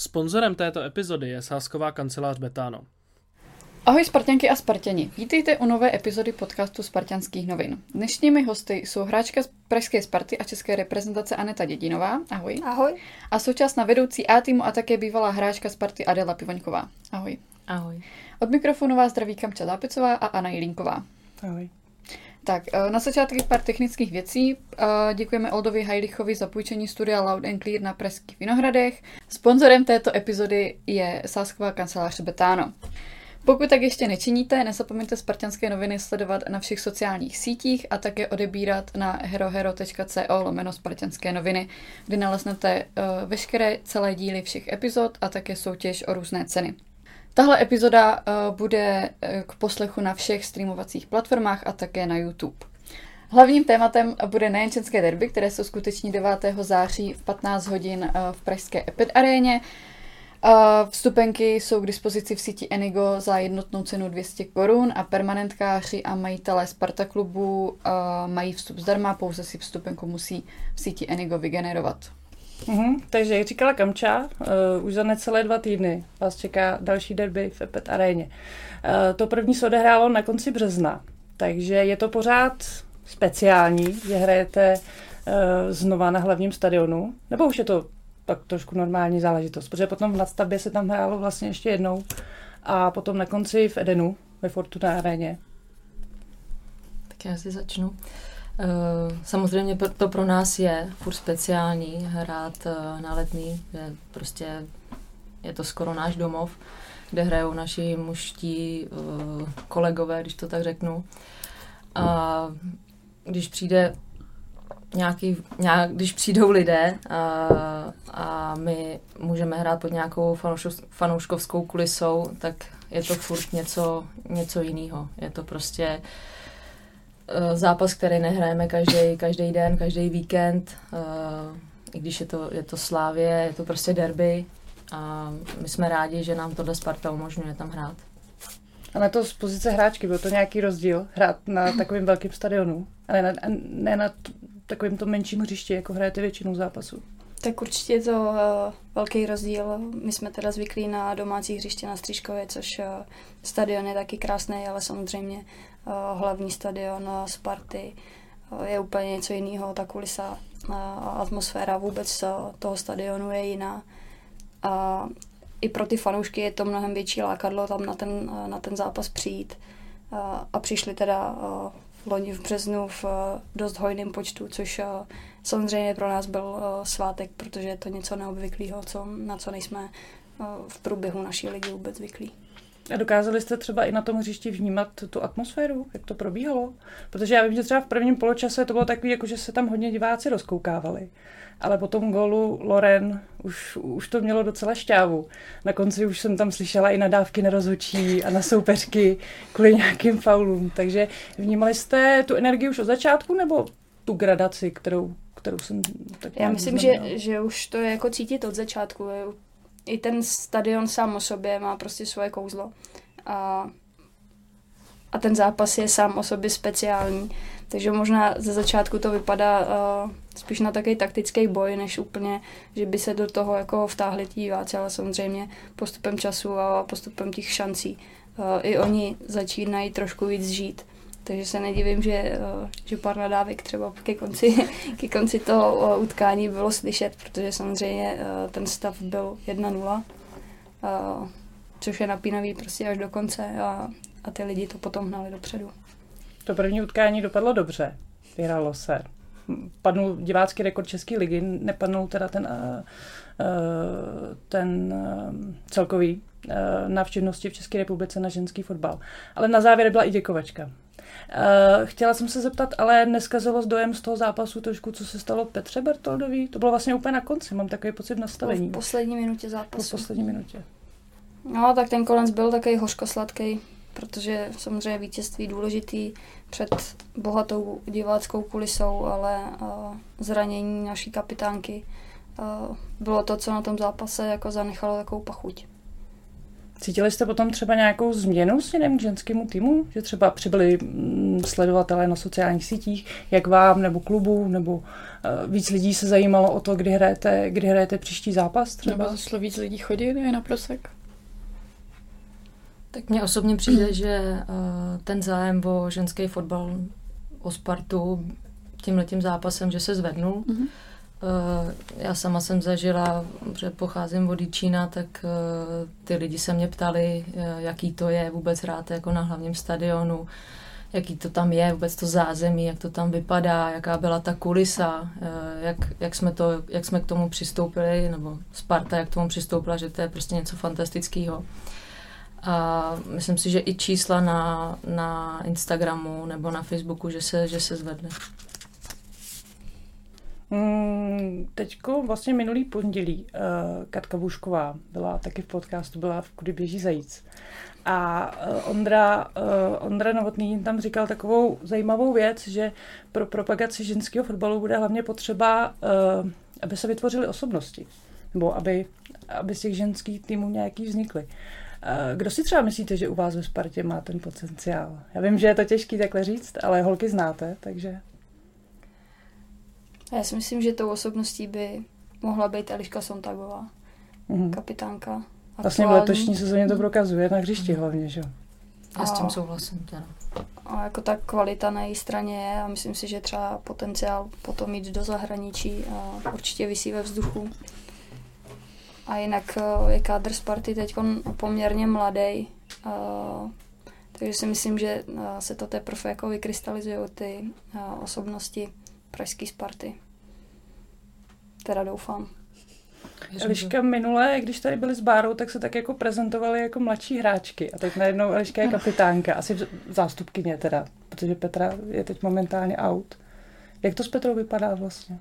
Sponzorem této epizody je sásková kancelář Betano. Ahoj Spartanky a Spartěni, vítejte u nové epizody podcastu Spartanských novin. Dnešními hosty jsou hráčka z Pražské Sparty a české reprezentace Aneta Dědinová, ahoj. Ahoj. A současná vedoucí A týmu a také bývalá hráčka Sparty Adela Pivoňková, ahoj. Ahoj. Od mikrofonu vás zdraví Kamča Zápecová a Anna Jilínková. Ahoj. Tak, eh, na začátek pár technických věcí. Eh, děkujeme Oldovi Hajlichovi za půjčení studia Loud and Clear na Pražských Vinohradech. Sponzorem této epizody je sásková kancelář Betano. Pokud tak ještě nečiníte, nezapomeňte Spartanské noviny sledovat na všech sociálních sítích a také odebírat na herohero.co lomeno Spartanské noviny, kde naleznete uh, veškeré celé díly všech epizod a také soutěž o různé ceny. Tahle epizoda uh, bude uh, k poslechu na všech streamovacích platformách a také na YouTube. Hlavním tématem bude nejen české derby, které se uskuteční 9. září v 15 hodin uh, v pražské Epid aréně, Vstupenky jsou k dispozici v síti Enigo za jednotnou cenu 200 korun a permanentkáři a majitelé Sparta klubu mají vstup zdarma, pouze si vstupenku musí v síti Enigo vygenerovat. Uhum, takže, jak říkala Kamča, uh, už za necelé dva týdny vás čeká další derby v Epet aréně. Uh, to první se odehrálo na konci března, takže je to pořád speciální, že hrajete uh, znova na hlavním stadionu, nebo už je to tak trošku normální záležitost, protože potom v nadstavbě se tam hrálo vlastně ještě jednou a potom na konci v Edenu ve Fortuna aréně. Tak já si začnu. Eh, samozřejmě to pro nás je furt speciální hrát eh, na letný, že prostě je to skoro náš domov, kde hrajou naši muští eh, kolegové, když to tak řeknu. A když přijde nějaký, nějak, když přijdou lidé a, a my můžeme hrát pod nějakou fanouškovskou kulisou, tak je to furt něco, něco jiného. Je to prostě uh, zápas, který nehrajeme každý, každý den, každý víkend, uh, i když je to, je to Slávě, je to prostě derby a my jsme rádi, že nám tohle Sparta umožňuje tam hrát. A na to z pozice hráčky byl to nějaký rozdíl hrát na takovém velkém stadionu, ale ne, ne na takovým to menším hřišti, jako hrajete většinou zápasů? Tak určitě je to uh, velký rozdíl. My jsme teda zvyklí na domácí hřiště na Střížkově, což uh, stadion je taky krásný, ale samozřejmě uh, hlavní stadion Sparty je úplně něco jiného. Ta kulisa a atmosféra vůbec toho stadionu je jiná. A i pro ty fanoušky je to mnohem větší lákadlo tam na ten, na ten zápas přijít. A přišli teda uh, loni v březnu v eh, dost hojném počtu, což eh, samozřejmě pro nás byl eh, svátek, protože je to něco neobvyklého, co, na co nejsme v průběhu naší ligy vůbec zvyklí. A dokázali jste třeba i na tom hřišti vnímat tu atmosféru, jak to probíhalo? Protože já vím, že třeba v prvním poločase to bylo takový, jako že se tam hodně diváci rozkoukávali. Ale po tom golu Loren už, už to mělo docela šťávu. Na konci už jsem tam slyšela i nadávky na rozhodčí a na soupeřky kvůli nějakým faulům. Takže vnímali jste tu energii už od začátku nebo tu gradaci, kterou, kterou jsem tak Já myslím, že, že už to je jako cítit od začátku i ten stadion sám o sobě má prostě svoje kouzlo. A, a ten zápas je sám o sobě speciální. Takže možná ze začátku to vypadá uh, spíš na takový taktický boj, než úplně, že by se do toho jako vtáhli ti diváci, ale samozřejmě postupem času a postupem těch šancí uh, i oni začínají trošku víc žít. Takže se nedivím, že, eh, že pár nadávek třeba ke konci, ke konci toho eh, utkání bylo slyšet, protože samozřejmě eh, ten stav byl 1-0, což je napínavý prostě až do konce a, a ty lidi to potom hnali dopředu. To první utkání dopadlo dobře, vyhrálo se. Padnul divácký rekord České ligy, nepadnul teda ten, ten celkový návštěvnosti v České republice na ženský fotbal. Ale na závěr byla i děkovačka. Uh, chtěla jsem se zeptat, ale neskazilo dojem z toho zápasu trošku, co se stalo Petře Bertoldový? To bylo vlastně úplně na konci, mám takový pocit nastavení. V poslední minutě zápasu. V poslední minutě. No, tak ten konec byl takový hořkosladký, protože samozřejmě vítězství důležitý před bohatou diváckou kulisou, ale uh, zranění naší kapitánky uh, bylo to, co na tom zápase jako zanechalo takovou pachuť. Cítili jste potom třeba nějakou změnu směrem k ženskému týmu? Že třeba přibyli mm, sledovatelé na sociálních sítích, jak vám, nebo klubu, nebo uh, víc lidí se zajímalo o to, kdy hrajete, kdy hrajete příští zápas třeba? Nebo zašlo víc lidí chodit na prosek? Tak mně osobně přijde, že uh, ten zájem o ženský fotbal, o Spartu tímhletím zápasem, že se zvednul. Mm-hmm. Uh, já sama jsem zažila, že pocházím od Čína, tak uh, ty lidi se mě ptali, uh, jaký to je vůbec hrát jako na hlavním stadionu, jaký to tam je, vůbec to zázemí, jak to tam vypadá, jaká byla ta kulisa, jak, jak, jsme to, jak jsme k tomu přistoupili, nebo Sparta jak k tomu přistoupila, že to je prostě něco fantastického. A myslím si, že i čísla na, na Instagramu nebo na Facebooku, že se, že se zvedne. Mm, teďko vlastně minulý pondělí uh, Katka Vůšková byla taky v podcastu, byla v Kudy běží zajíc. A uh, Ondra, uh, Ondra Novotný tam říkal takovou zajímavou věc, že pro propagaci ženského fotbalu bude hlavně potřeba, aby se vytvořily osobnosti. Nebo aby, aby z těch ženských týmů nějaký vznikly. Kdo si třeba myslíte, že u vás ve Spartě má ten potenciál? Já vím, že je to těžký takhle říct, ale holky znáte, takže... Já si myslím, že tou osobností by mohla být Eliška Sontagová, mm-hmm. kapitánka. Aktuální. Vlastně v letošní sezóně to prokazuje na hřišti hlavně, že? Já s tím souhlasím. Teda. A jako ta kvalita na její straně je a myslím si, že třeba potenciál potom jít do zahraničí a určitě vysí ve vzduchu. A jinak eh, je kádr Sparty teď poměrně mladý, takže si myslím, že eh, se to teprve jako vykrystalizují ty osobnosti pražský Sparty. Teda doufám. Eliška minule, když tady byli s Bárou, tak se tak jako prezentovali jako mladší hráčky. A teď najednou Eliška je kapitánka, asi zástupkyně teda, protože Petra je teď momentálně out. Jak to s Petrou vypadá vlastně?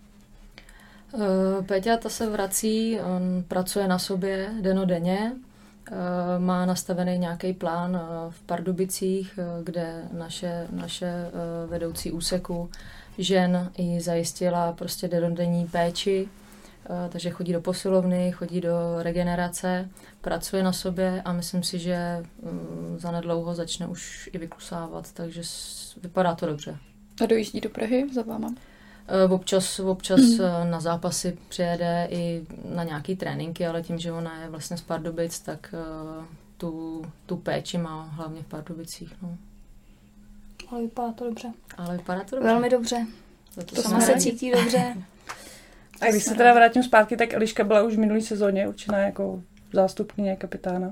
Uh, Peťa ta se vrací, on pracuje na sobě denodenně, uh, má nastavený nějaký plán uh, v Pardubicích, kde naše, naše vedoucí úseku žen i zajistila prostě denodenní péči, eh, takže chodí do posilovny, chodí do regenerace, pracuje na sobě a myslím si, že mm, za nedlouho začne už i vyklusávat, takže vypadá to dobře. A dojíždí do Prahy za váma? Eh, občas, občas mm. na zápasy přijede i na nějaký tréninky, ale tím, že ona je vlastně z Pardubic, tak tu, tu péči má hlavně v Pardubicích. No. Ale vypadá to dobře. Ale vypadá to dobře. Velmi dobře. To, to sama se cítí dobře. A když se teda vrátím zpátky, tak Eliška byla už v minulý sezóně určená jako zástupkyně kapitána.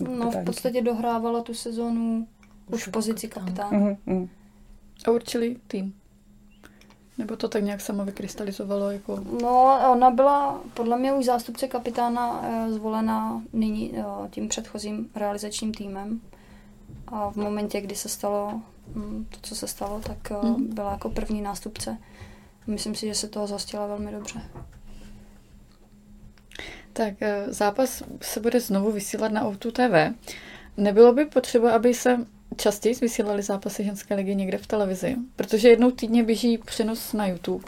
No, v podstatě dohrávala tu sezónu už v pozici kapitána. Uh-huh, uh-huh. A určili tým? Nebo to tak nějak samo vykrystalizovalo? Jako... No, ona byla podle mě už zástupce kapitána eh, zvolena nyní eh, tím předchozím realizačním týmem. A v momentě, kdy se stalo to, co se stalo, tak mm. byla jako první nástupce. Myslím si, že se toho zastila velmi dobře. Tak eh, zápas se bude znovu vysílat na Outu TV. Nebylo by potřeba, aby se častěji vysílali zápasy ženské ligy někde v televizi? Protože jednou týdně běží přenos na YouTube.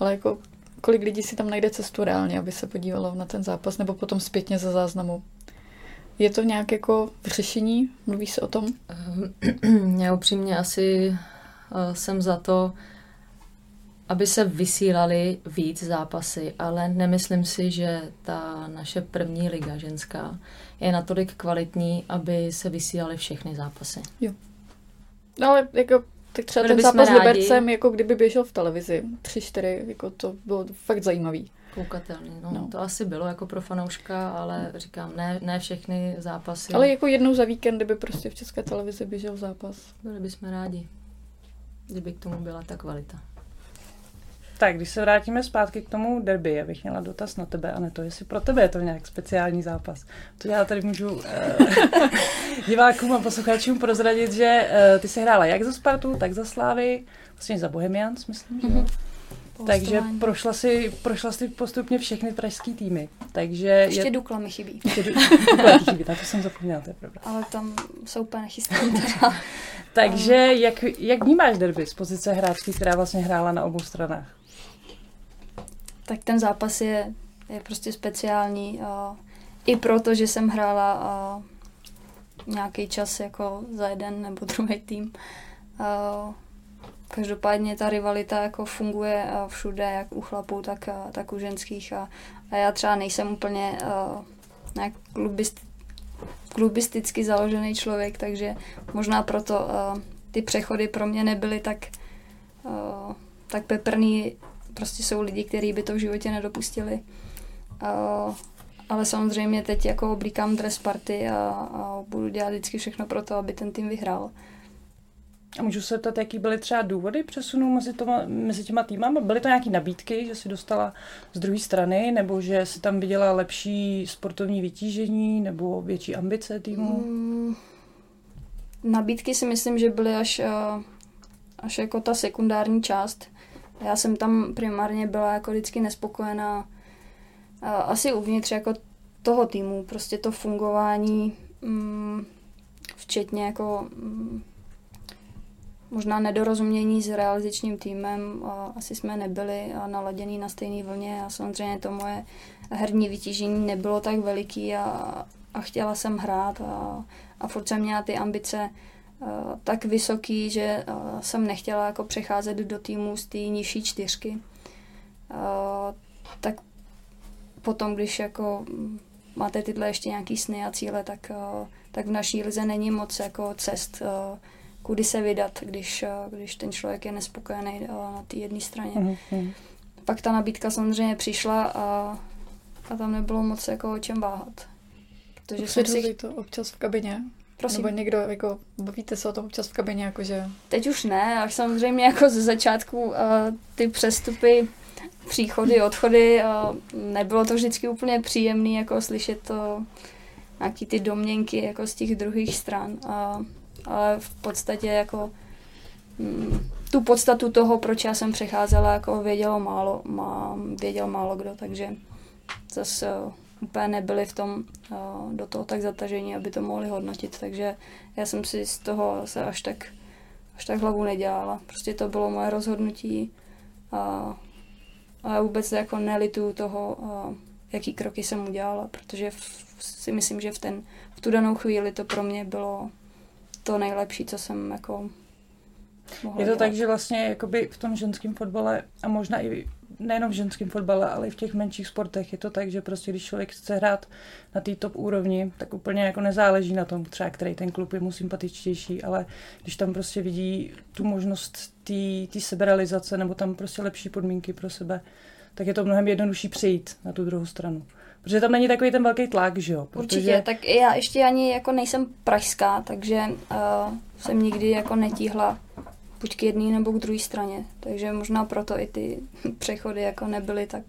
Ale jako kolik lidí si tam najde cestu reálně, aby se podívalo na ten zápas, nebo potom zpětně za záznamu? Je to nějak jako v řešení? Mluví se o tom? Já upřímně asi uh, jsem za to, aby se vysílali víc zápasy, ale nemyslím si, že ta naše první liga ženská je natolik kvalitní, aby se vysílaly všechny zápasy. Jo. No ale jako tak třeba Byli ten zápas s Libercem, jako kdyby běžel v televizi, tři, čtyři, jako to bylo fakt zajímavý. Koukatelný, no, no. To asi bylo jako pro fanouška, ale říkám, ne, ne všechny zápasy. Ale jako jednou za víkend, kdyby prostě v České televizi běžel zápas. Byli bychom rádi, kdyby k tomu byla ta kvalita. Tak, když se vrátíme zpátky k tomu derby, já bych měla dotaz na tebe, a ne to, jestli pro tebe je to nějak speciální zápas. To já tady můžu uh, divákům a posluchačům prozradit, že uh, ty se hrála jak za Spartu, tak za Slávy, vlastně za Bohemians, myslím, mm-hmm. že takže prošla si, prošla si postupně všechny pražský týmy. Takže Ještě je... Dukla mi chybí. Ještě Dukla chybí, na to jsem zapomněla, to je pravda. Ale tam jsou úplně nachystané Takže jak, jak vnímáš derby z pozice hráčky, která vlastně hrála na obou stranách? Tak ten zápas je, je prostě speciální. A I proto, že jsem hrála a nějaký čas jako za jeden nebo druhý tým. Uh, každopádně ta rivalita jako funguje všude, jak u chlapů, tak, tak u ženských a, a já třeba nejsem úplně uh, klubist, klubisticky založený člověk, takže možná proto uh, ty přechody pro mě nebyly tak, uh, tak peprný. Prostě jsou lidi, kteří by to v životě nedopustili. Uh, ale samozřejmě teď jako oblíkám dres party a, a budu dělat vždycky všechno pro to, aby ten tým vyhrál. A můžu se ptat, jaký byly třeba důvody přesunu mezi, toma, mezi těma týmama? Byly to nějaké nabídky, že si dostala z druhé strany, nebo že si tam viděla lepší sportovní vytížení, nebo větší ambice týmu? Mm, nabídky si myslím, že byly až, eh, až jako ta sekundární část. Já jsem tam primárně byla jako vždycky nespokojená asi uvnitř jako toho týmu, prostě to fungování, mm, včetně jako mm, možná nedorozumění s realizačním týmem. Asi jsme nebyli naladění na stejné vlně a samozřejmě to moje herní vytížení nebylo tak veliký a, a chtěla jsem hrát a, a furt jsem měla ty ambice tak vysoký, že jsem nechtěla jako přecházet do týmu z té nižší čtyřky. Tak potom, když jako máte tyhle ještě nějaký sny a cíle, tak, tak v naší lize není moc jako cest kudy se vydat, když, eh, když ten člověk je nespokojený eh, na té jedné straně. Mm-hmm. Pak ta nabídka samozřejmě přišla a, a tam nebylo moc jako o čem váhat. Protože jsem si... to občas v kabině? Prosím. Nebo někdo, jako, bavíte se o tom občas v kabině, jakože... Teď už ne, až samozřejmě jako ze začátku uh, ty přestupy, příchody, odchody, uh, nebylo to vždycky úplně příjemné jako slyšet to, nějaký ty domněnky jako z těch druhých stran. Uh, ale v podstatě jako mm, tu podstatu toho, proč já jsem přecházela, jako vědělo málo, má, věděl málo kdo, takže zase úplně nebyli v tom uh, do toho tak zatažení, aby to mohli hodnotit, takže já jsem si z toho se až tak, až tak hlavu nedělala. Prostě to bylo moje rozhodnutí a, a já vůbec jako nelituju toho, uh, jaký kroky jsem udělala, protože v, si myslím, že v, ten, v tu danou chvíli to pro mě bylo to nejlepší, co jsem jako mohla Je to dělat. tak, že vlastně jakoby v tom ženském fotbale a možná i nejenom v ženském fotbale, ale i v těch menších sportech je to tak, že prostě když člověk chce hrát na té top úrovni, tak úplně jako nezáleží na tom, třeba který ten klub je mu sympatičtější, ale když tam prostě vidí tu možnost té seberalizace nebo tam prostě lepší podmínky pro sebe, tak je to mnohem jednodušší přejít na tu druhou stranu. Protože tam není takový ten velký tlak, že jo? Protože... Určitě, tak já ještě ani jako nejsem pražská, takže uh, jsem nikdy jako netíhla buď k jedné nebo k druhé straně. Takže možná proto i ty přechody jako nebyly tak,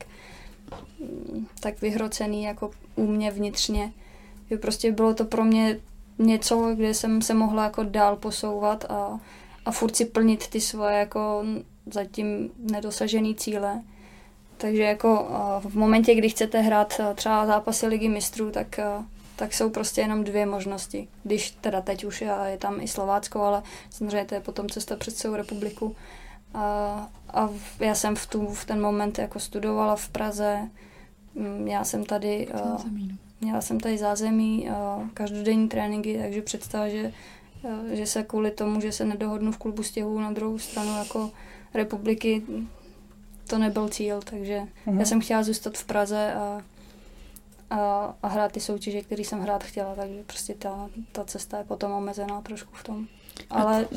tak vyhrocený jako u mě vnitřně. Že prostě bylo to pro mě něco, kde jsem se mohla jako dál posouvat a, a furt si plnit ty svoje jako zatím nedosažené cíle. Takže jako v momentě, kdy chcete hrát třeba zápasy ligy mistrů, tak, tak jsou prostě jenom dvě možnosti. Když teda teď už je tam i Slovácko, ale samozřejmě to je potom cesta před celou republiku. A, a já jsem v, tu, v ten moment jako studovala v Praze, mm, já jsem tady, Zázemí, no. měla jsem tady zázemí, každodenní tréninky, takže představa, že, že se kvůli tomu, že se nedohodnu v klubu stěhu na druhou stranu jako republiky, to nebyl cíl, takže uh-huh. já mhm. jsem chtěla zůstat v Praze a, a, a hrát ty soutěže, které jsem hrát chtěla, takže prostě ta, ta cesta je potom omezená trošku v tom. Ale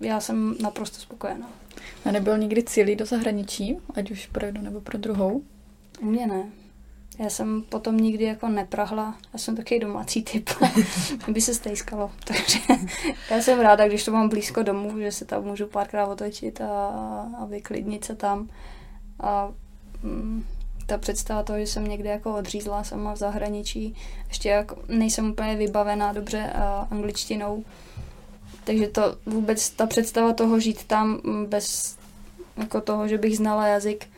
já jsem naprosto spokojená. A nebyl nikdy cílí do zahraničí, ať už pro jednu nebo pro druhou? U mě ne. Já jsem potom nikdy jako neprahla. Já jsem takový domácí typ. by se stejskalo. Takže já jsem ráda, když to mám blízko domů, že se tam můžu párkrát otočit a, a vyklidnit se tam. A mm, ta představa toho, že jsem někde jako odřízla sama v zahraničí, ještě jako nejsem úplně vybavená dobře uh, angličtinou, takže to vůbec ta představa toho žít tam mm, bez jako toho, že bych znala jazyk,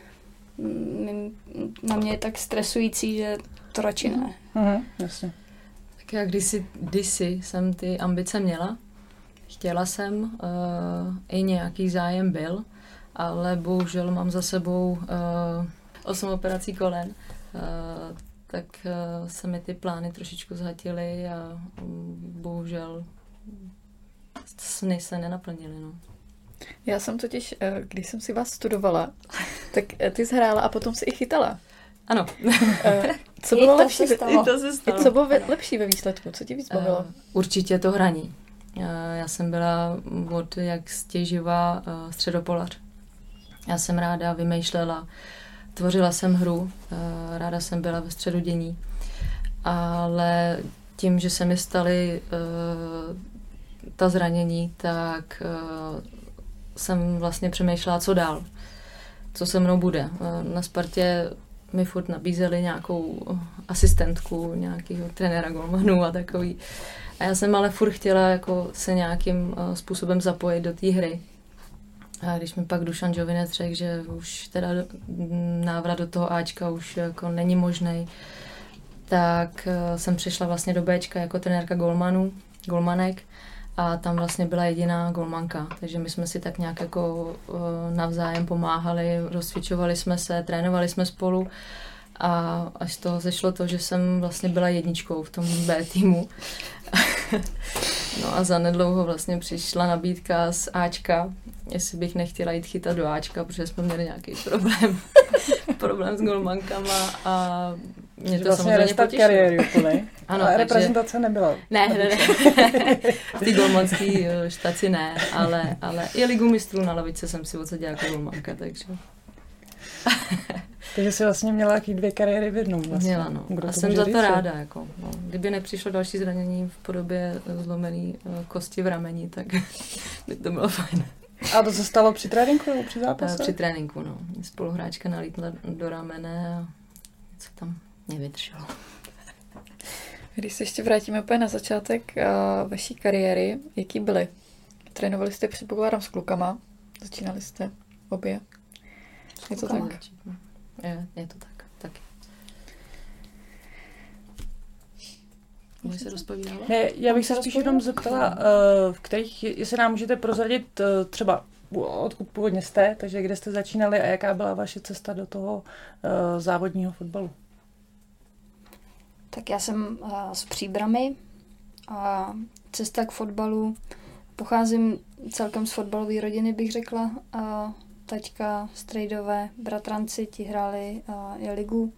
mm, na mě je tak stresující, že to radši ne. Mhm, jasně. Tak já kdysi, kdysi jsem ty ambice měla, chtěla jsem, uh, i nějaký zájem byl, ale bohužel mám za sebou uh, osm operací kolen, uh, tak uh, se mi ty plány trošičku zhatily a um, bohužel sny se nenaplnily. No. Já jsem totiž, eh, když jsem si vás studovala, tak eh, ty jsi hrála a potom si i chytala. Ano. Eh, Co bylo to lepší? se ve- stalo. I to se stalo. Co bylo ve- lepší ve výsledku? Co tě víc bavilo? Určitě to hraní. Já jsem byla od jak stěživa středopolař. Já jsem ráda vymýšlela, tvořila jsem hru, uh, ráda jsem byla ve středodění, ale tím, že se mi staly uh, ta zranění, tak uh, jsem vlastně přemýšlela, co dál, co se mnou bude. Na Spartě mi furt nabízeli nějakou asistentku, nějakého trenéra golmanů a takový. A já jsem ale furt chtěla jako se nějakým způsobem zapojit do té hry. A když mi pak Dušan Jovinec řekl, že už teda návrat do toho Ačka už jako není možný, tak uh, jsem přišla vlastně do Bčka jako trenérka golmanů, golmanek a tam vlastně byla jediná golmanka, takže my jsme si tak nějak jako uh, navzájem pomáhali, rozcvičovali jsme se, trénovali jsme spolu a až z toho zešlo to, že jsem vlastně byla jedničkou v tom B týmu. no a zanedlouho vlastně přišla nabídka z Ačka, jestli bych nechtěla jít chytat do Ačka, protože jsme měli nějaký problém, problém s golmankama a mě Že to vlastně samozřejmě potěšilo. kariéry úplně. Ano, Ale takže- reprezentace nebyla. Ne, ne, ne. V té golmanské eh, štaci ne, ale, ale i ligu mistrů na lavice jsem si odsadila jako golmanka, takže Takže jsi vlastně měla jaký dvě kariéry v jednom vlastně. měla, no. Kdo A to jsem za to říct, ráda, jako. No. Kdyby nepřišlo další zranění v podobě eh, zlomený eh, kosti v rameni, tak by to bylo fajn. A to se stalo při tréninku nebo při Eh, zápase? Při tréninku, no. Spoluhráčka nalítla do ramene a něco tam nevydrželo. Když se ještě vrátíme úplně na začátek uh, vaší kariéry, jaký byly? Trénovali jste předpokládám s klukama, začínali jste obě. Je to tak? Je, je to tak, taky. Se rozpovídávat? Ne, já bych se spíš jenom zeptala, uh, v kterých, jestli nám můžete prozradit uh, třeba odkud původně jste, takže kde jste začínali a jaká byla vaše cesta do toho uh, závodního fotbalu. Tak já jsem z Příbramy a cesta k fotbalu. Pocházím celkem z fotbalové rodiny, bych řekla. A taťka, strejdové, bratranci, ti hráli uh, ligu.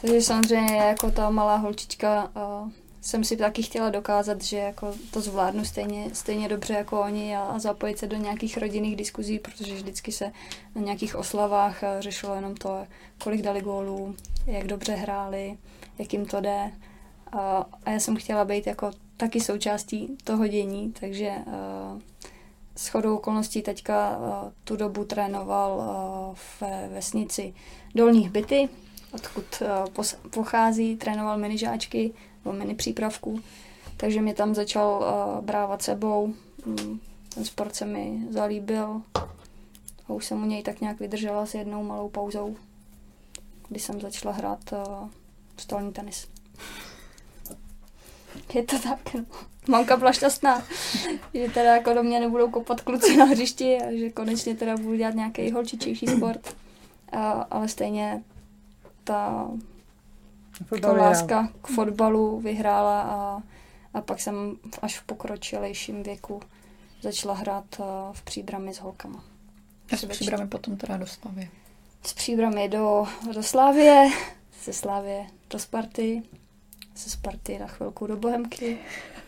Takže samozřejmě jako ta malá holčička uh, jsem si taky chtěla dokázat, že jako to zvládnu stejně, stejně dobře jako oni a, a zapojit se do nějakých rodinných diskuzí, protože vždycky se na nějakých oslavách řešilo jenom to, kolik dali gólů, jak dobře hráli, jak jim to jde. A, a já jsem chtěla být jako taky součástí toho dění, takže uh, s chodou okolností teďka uh, tu dobu trénoval uh, ve vesnici Dolních byty, odkud pos- pochází, trénoval minižáčky nebo mini přípravku, takže mě tam začal brávat sebou. Mm, ten sport se mi zalíbil a už jsem u něj tak nějak vydržela s jednou malou pauzou, kdy jsem začala hrát stolní tenis. Je to tak, no. Mamka byla šťastná, že teda jako do mě nebudou kopat kluci na hřišti a že konečně teda budu dělat nějaký holčičejší sport. A, ale stejně ta, ta láska k fotbalu vyhrála a, a pak jsem až v pokročilejším věku začala hrát a, v příbrami s holkama. A s příbramy potom teda do Slavy. Z příbramy do, do Slávie, ze Slávie do Sparty, ze Sparty na chvilku do Bohemky,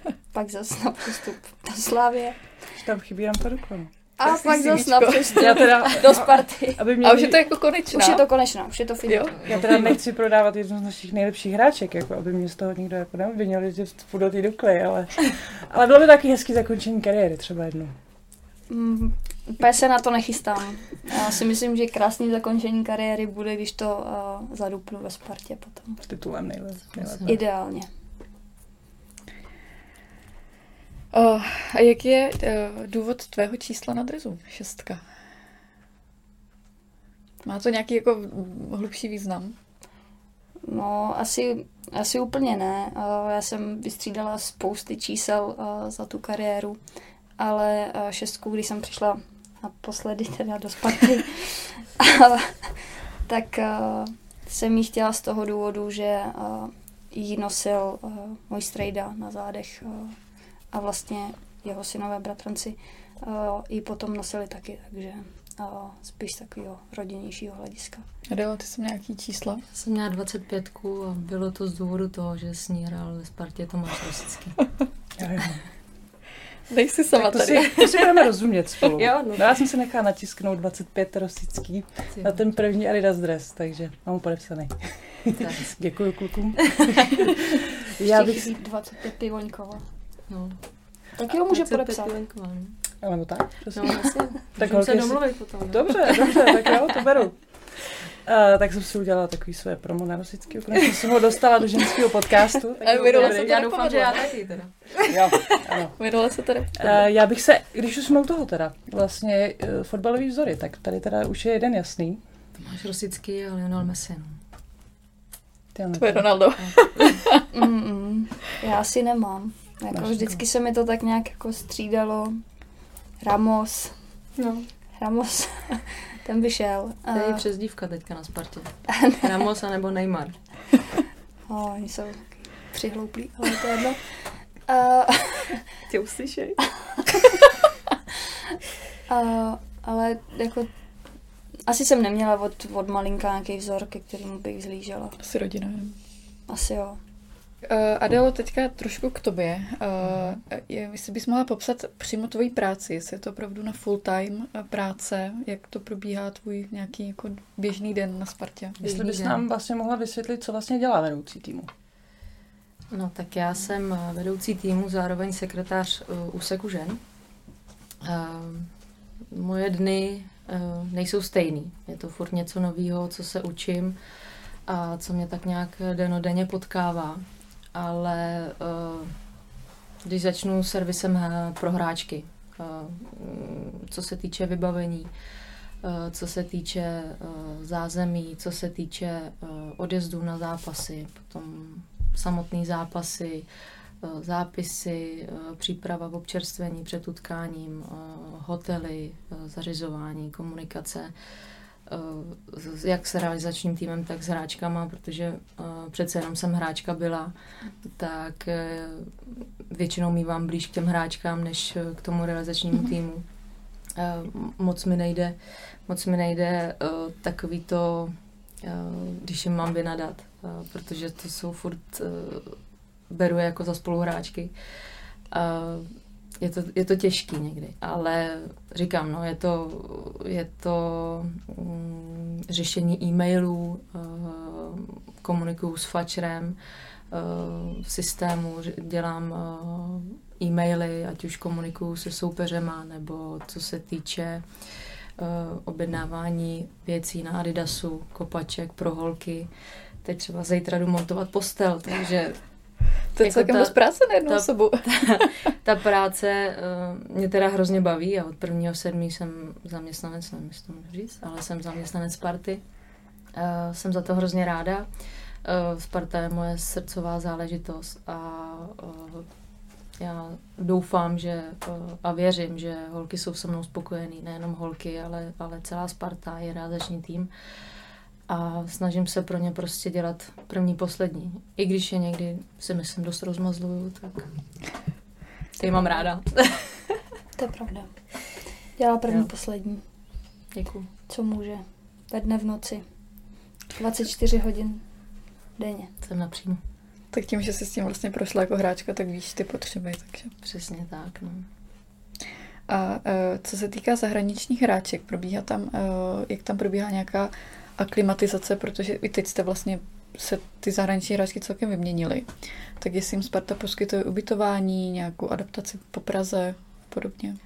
pak zase na přestup do Slávě Že tam chybí nám to dokladu. a Krásný pak zase na přestup Já teda, do Sparty. aby mě A už je to jako konečná. Už je to konečná, už je to Jo. finito. Já teda nechci prodávat jednu z našich nejlepších hráček, jako aby mě z toho nikdo jako neobvinil, že půjdu do té Dukly, ale, ale bylo by taky hezký zakončení kariéry třeba jednou. Mm, úplně se na to nechystám. Já si myslím, že krásný zakončení kariéry bude, když to uh, zadupnu ve Spartě potom. S titulem nejlépe. Ideálně. Uh, a jaký je uh, důvod tvého čísla na drezu? Šestka. Má to nějaký jako hlubší význam? No, asi, asi úplně ne. Uh, já jsem vystřídala spousty čísel za tu kariéru, ale šestku, když jsem přišla naposledy teda do Sparty, tak jsem jí chtěla z toho důvodu, že jí nosil můj strejda na zádech a vlastně jeho synové bratranci uh, ji potom nosili taky, takže uh, spíš z takového rodinnějšího hlediska. Adela, ty jsi nějaký čísla? Já jsem měla 25 a bylo to z důvodu toho, že s ní hrál ve Spartě Tomáš Rosický. Jo, jo. Dej si sama Tak to tady. si, to si budeme rozumět spolu. Jo, no. no. já jsem si nechala natisknout 25 rosický Ty na ten první Adidas dres, takže mám ho podepsaný. Děkuji klukům. já bych si... 25 pivoňkova. No. Taky ho může 25 podepsat. Pivoňková, no. Nebo tak? Prosím. No, jasně. Tak Můžeme holky se si- domluvit potom. no. Dobře, dobře, tak jo, to beru. Uh, tak jsem si udělala takový své promo na Rosický, konečně jsem ho dostala do ženského podcastu. tak Ale jo, minule se to Já doufám, že já taky teda. Jo, ano. Minule se tady. Uh, já bych se, když už jsme u toho teda, vlastně uh, fotbalový vzory, tak tady teda už je jeden jasný. Tomáš Rosický a Lionel Messi. No. Ty, ano, To je Ronaldo. Mm-mm. Já asi nemám. Jako Máš vždycky se mi to tak nějak jako střídalo. Ramos. no. Ramos, ten by šel. To je Uh, přezdívka teďka na Spartě. Ramos a nebo Neymar. oh, oni jsou taky přihlouplí, ale to je jedno. Uh, Tě uslyšej. uh, ale jako asi jsem neměla od, od malinka nějaký vzor, ke kterému bych zlížela. Asi rodina. Asi jo. Uh, Adelo, teďka trošku k tobě. Uh, je, jestli bys mohla popsat přímo tvoji práci, jestli je to opravdu na full time eh, práce, jak to probíhá tvůj nějaký jako běžný den na Spartě? Jestli Běžný bys den. nám vlastně mohla vysvětlit, co vlastně dělá vedoucí týmu. No tak já jsem vedoucí týmu, zároveň sekretář uh, úseku žen. Uh, moje dny uh, nejsou stejný. Je to furt něco nového, co se učím a co mě tak nějak denodenně potkává. Ale uh, když začnu servisem eh, pro hráčky, mm, co se týče vybavení, eh, co se týče eh, zázemí, co se týče eh, odjezdů na zápasy, potom samotné zápasy, eh, zápisy, eh, příprava v občerstvení před utkáním, eh, hotely, eh, zařizování, komunikace, eh, jak s realizačním týmem, tak s hráčkama, protože eh, přece jenom jsem hráčka byla, tak eh, většinou mývám blíž k těm hráčkám, než eh, k tomu realizačnímu týmu. Eh, Moc mi nejde, moc mi nejde eh, takový to, eh, když jim mám vynadat, eh, protože to jsou furt, eh, beru jako za spoluhráčky. Je to, je to těžký někdy, ale říkám, no, je to, je to mm, řešení e-mailů, eh, komunikuju s fačrem, eh, v systému, dělám eh, e-maily, ať už komunikuju se soupeřema, nebo co se týče eh, objednávání věcí na Adidasu, kopaček pro holky. Teď třeba zítra jdu montovat postel, takže To je Jako celkem ta- dost práce na jednu ta- osobu. ta práce uh, mě teda hrozně baví a od prvního sedmí jsem zaměstnanec, nevím, jestli to můžu říct, ale jsem zaměstnanec Sparty. Uh, jsem za to hrozně ráda. Uh, Sparta je moje srdcová záležitost a uh, já doufám, že uh, a věřím, že holky jsou se mnou spokojený, nejenom holky, ale, ale celá Sparta je realizační tým a snažím se pro ně prostě dělat první, poslední. I když je někdy si myslím dost rozmazluju, tak ty mám ráda. To je pravda. Dělá první, Jo. poslední. Děkuji. Co může. Ve dne v noci. 24 hodin denně. Jsem napřímo. Tak tím, že jsi s tím vlastně prošla jako hráčka, tak víš ty potřeby. Takže. Přesně tak, no. A eh, co se týká zahraničních hráček, probíhá tam, eh, jak tam probíhá nějaká aklimatizace, protože i teď jste vlastně se ty zahraniční hráčky celkem vyměnily. Tak jestli jim Sparta poskytuje ubytování, nějakou adaptaci po Praze a podobně.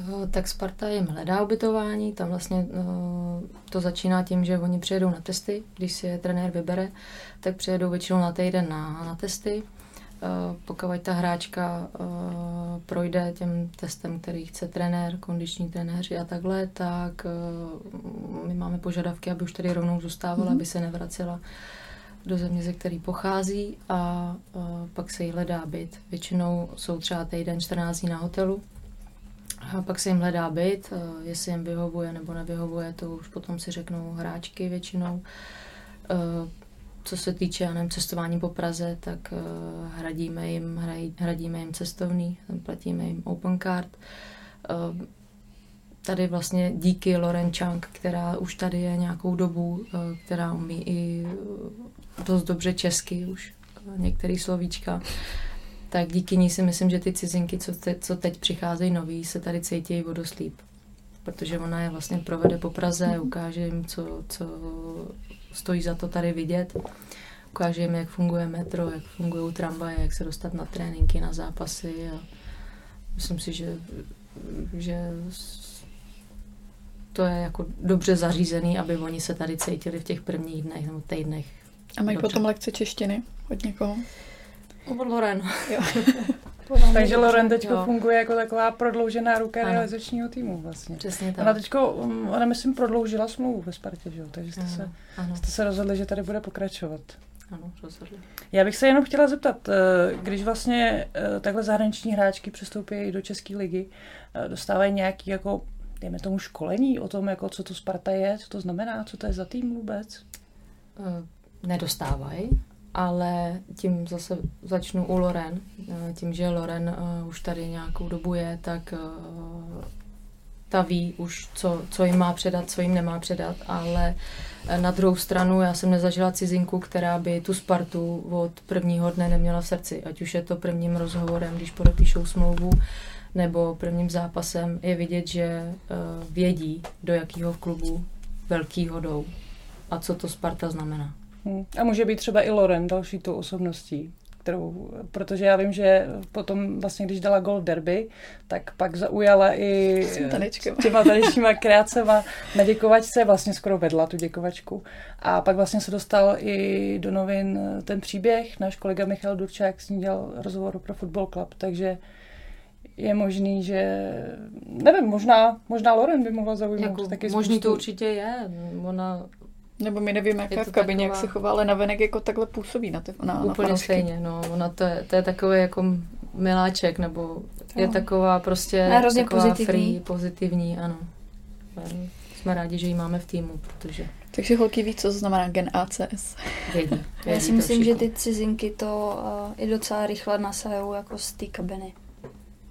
Eh, Tak Sparta jim hledá ubytování, tam vlastně eh, to začíná tím, že oni přijedou na testy, když si je trenér vybere, tak přijedou většinou na týden na, na testy. Eh, Pokud ta hráčka eh, projde těm testem, který chce trenér, kondiční trenéři a takhle, tak eh, my máme požadavky, aby už tady rovnou zůstávala, Mhm. aby se nevracela do země, ze který pochází a pak se jí hledá byt. Většinou jsou třeba týden 14 dní na hotelu, a pak se jim hledá byt, jestli jim vyhovuje nebo nevyhovuje, to už potom si řeknou hráčky většinou. Co se týče, nevím, cestování po Praze, tak uh, hradíme jim, hraj, hradíme jim cestovný, platíme jim open card. Uh, tady vlastně díky Loren Chang, která už tady je nějakou dobu, uh, která umí i dost dobře česky už, některý slovíčka, tak díky ní si myslím, že ty cizinky, co, te, co teď přicházejí noví, se tady cítí o dost líp. Protože ona je vlastně provede po Praze, ukáže jim, co, co stojí za to tady vidět. Ukáže jim, jak funguje metro, jak fungují tramvaje, jak se dostat na tréninky, na zápasy. A myslím si, že, že to je jako dobře zařízený, aby oni se tady cítili v těch prvních dnech nebo týdnech. A mají dobře. potom lekce češtiny od někoho? Od Loren. Takže Loren teď funguje jako taková prodloužená ruka ano. realizačního týmu vlastně. Přesně tak. Ona teď, ona myslím, prodloužila smlouvu ve Spartě, že jo? takže jste, ano. Se, ano. jste se rozhodli, že tady bude pokračovat. Ano, rozhodli. Já bych se jenom chtěla zeptat, eh, když vlastně eh, takhle zahraniční hráčky přistoupí do České ligy, eh, dostávají nějaký jako, dejme tomu, školení o tom, jako co to Sparta je, co to znamená, co to je za tým vůbec? Nedostávají, ale tím zase začnu u Loren. Eh, tím, že Loren uh, už tady nějakou dobu je, tak uh, ta ví už, co, co jim má předat, co jim nemá předat, ale na druhou stranu já jsem nezažila cizinku, která by tu Spartu od prvního dne neměla v srdci. Ať už je to prvním rozhovorem, když podepíšou smlouvu, nebo prvním zápasem, je vidět, že vědí, do jakého klubu velkýho jdou a co to Sparta znamená. Hmm. A může být třeba i Loren další tou osobností, kterou, protože já vím, že potom vlastně, když dala gol derby, tak pak zaujala i s těma tanečníma kreacema na děkovačce, vlastně skoro vedla tu děkovačku. A pak vlastně se dostal i do novin ten příběh, náš kolega Michal Durčák s ní dělal rozhovor pro Football Club, takže je možný, že nevím, možná, možná Loren by mohla zaujmout jako taky Možný spoustu... to určitě je. Ona nebo my nevíme, jaká v kabině, taková... jak se chová, ale navenek jako takhle působí na ty na, Úplně na stejně, no. Ona to je, to je takový jako miláček, nebo je no. taková prostě hrozně taková pozitivní. free, pozitivní, ano. Jsme rádi, že ji máme v týmu, protože... Takže holky ví, co znamená gen ACS. Vědí, vědí Já si myslím, že ty cizinky to uh, i docela rychle nasajou jako z té kabiny.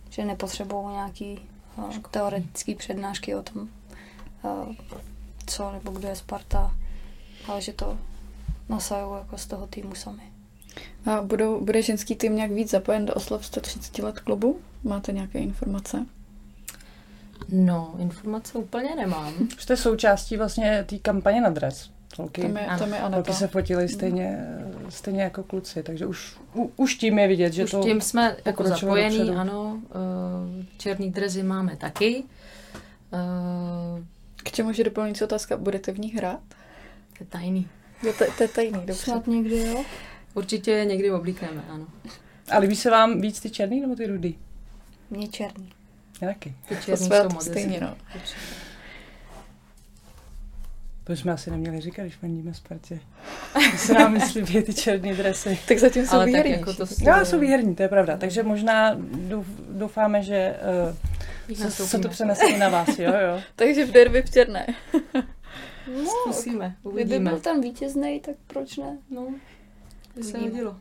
Že nepotřebují nějaký uh, teoretický přednášky o tom, uh, co nebo kdo je Sparta, ale že to nasajou jako z toho týmu sami. A budou, bude ženský tým nějak víc zapojen do oslav 130 let klubu? Máte nějaké informace? No, informace úplně nemám. Jste součástí vlastně té kampaně na dres. Holky, tam je, tam je holky se fotily stejně, stejně jako kluci, takže už, u, už tím je vidět, že už to tím jsme jako zapojení, dopředu. ano. Uh, černý drezy máme taky. Uh, K čemu je doplňující otázka? Budete v nich hrát? To je tajný. Jo, to, to je tajný, dobře. Snad někdy, jo? Určitě někdy oblíkneme, ano. A líbí se vám víc ty černý nebo ty rudý? Mně černý. Já taky. Ty černý jsou moc stejně, no. To jsme asi neměli říkat, když fandíme Spartě. se nám myslí ty černé dresy. tak zatím jsou výherní. Jako to no, jsou výherní, to je pravda. Takže možná doufáme, že uh, se, se to přenese i na vás, jo, jo. Takže v derby v černé. No, Zkusíme, uvidíme. Kdyby byl tam vítězný, tak proč ne? No, by se hodilo.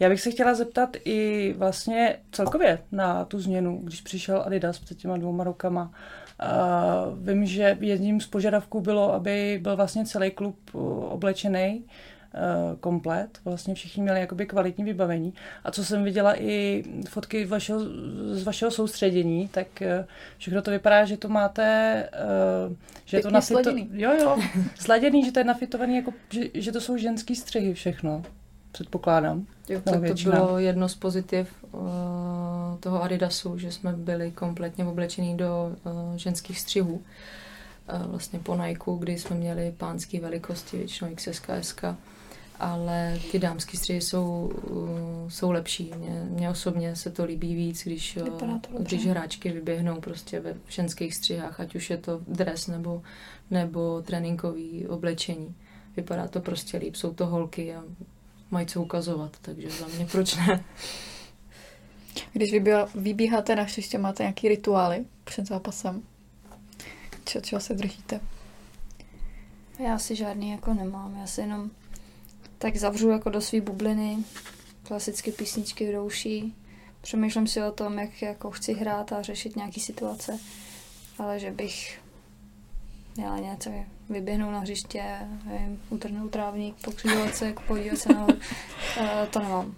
Já bych se chtěla zeptat i vlastně celkově na tu změnu, když přišel Adidas před těma dvouma rokama. Uh, vím, že jedním z požadavků bylo, aby byl vlastně celý klub oblečený uh, komplet. Vlastně všichni měli jakoby kvalitní vybavení. A co jsem viděla i fotky vašeho, z vašeho soustředění, tak uh, všechno to vypadá, že to máte, uh, že je to nafito... Jo, jo, sladěný, že to je nafitovaný, jako, že, že to jsou ženský střihy všechno předpokládám. Jo, tak většina. to bylo jedno z pozitiv uh, toho Adidasu, že jsme byli kompletně oblečení do uh, ženských střihů. Uh, vlastně po Nike, kdy jsme měli pánské velikosti, většinou XS, SK ale ty dámské střihy jsou, uh, jsou lepší. Mně, mně osobně se to líbí víc, když, uh, když hráčky vyběhnou prostě ve ženských střihách, ať už je to dres nebo, nebo tréninkový oblečení. Vypadá to prostě líp, jsou to holky a mají co ukazovat, takže za mě proč ne. Když vybíháte na hřiště, máte nějaký rituály před zápasem? Čeho, čeho se držíte? Já si žádný jako nemám, já si jenom tak zavřu jako do své bubliny, klasické písničky v douší, přemýšlím si o tom, jak jako chci hrát a řešit nějaký situace, ale že bych měla něco vyběhnout na hřiště, nevím, utrhnout trávník, pokřižovat se, podívat se na eh, to nemám.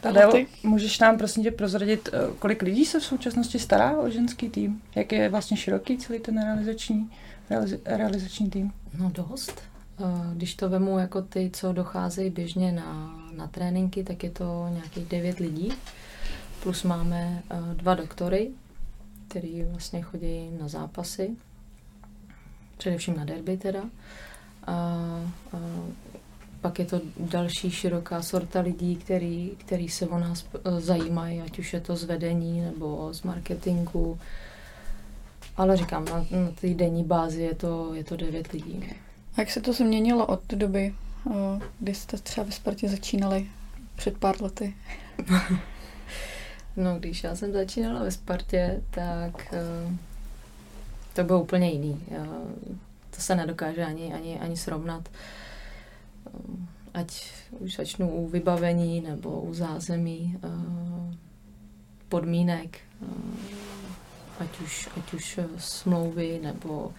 Tadeo, můžeš nám prosím tě prozradit, eh, kolik lidí se v současnosti stará o ženský tým? Jak je vlastně široký celý ten realizační, realiz, realizační tým? No dost. Eh, když to vemu jako ty, co docházejí běžně na, na tréninky, tak je to nějakých devět lidí. Plus máme eh, dva doktory, který vlastně chodí na zápasy. Především na derby teda. A, a pak je to další široká sorta lidí, který, který se o nás eh, zajímají, ať už je to z vedení nebo z marketingu. Ale říkám, na, na té denní bázi je to, je to devět lidí. A jak se to změnilo od doby, eh, kdy jste třeba ve Spartě začínali před pár lety? no, když já jsem začínala ve Spartě, tak eh, to bylo úplně jiný. To se nedokáže ani, ani, ani srovnat ať už začnu u vybavení nebo u zázemí, eh, podmínek, eh, ať už, ať už smlouvy nebo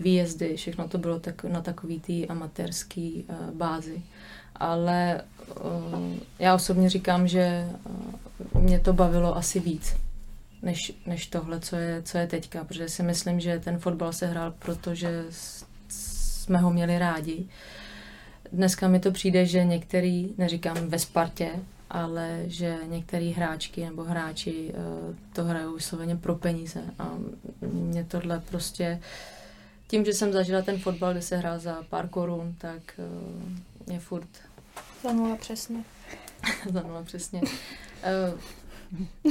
výjezdy, všechno to bylo tak, na takový té amatérské eh, bázi. Ale já osobně říkám, že mě to bavilo asi víc, než, než tohle, co je, co je teďka, protože si myslím, že ten fotbal se hrál, protože jsme ho měli rádi. Dneska mi to přijde, že některý, neříkám ve Spartě, ale že některý hráčky nebo hráči uh, to hrajou vysloveně pro peníze. A mě tohle prostě tím, že jsem zažila ten fotbal, kde se hrál za pár korun, tak uh, mě furt... Za nula přesně. za nula přesně. Uh,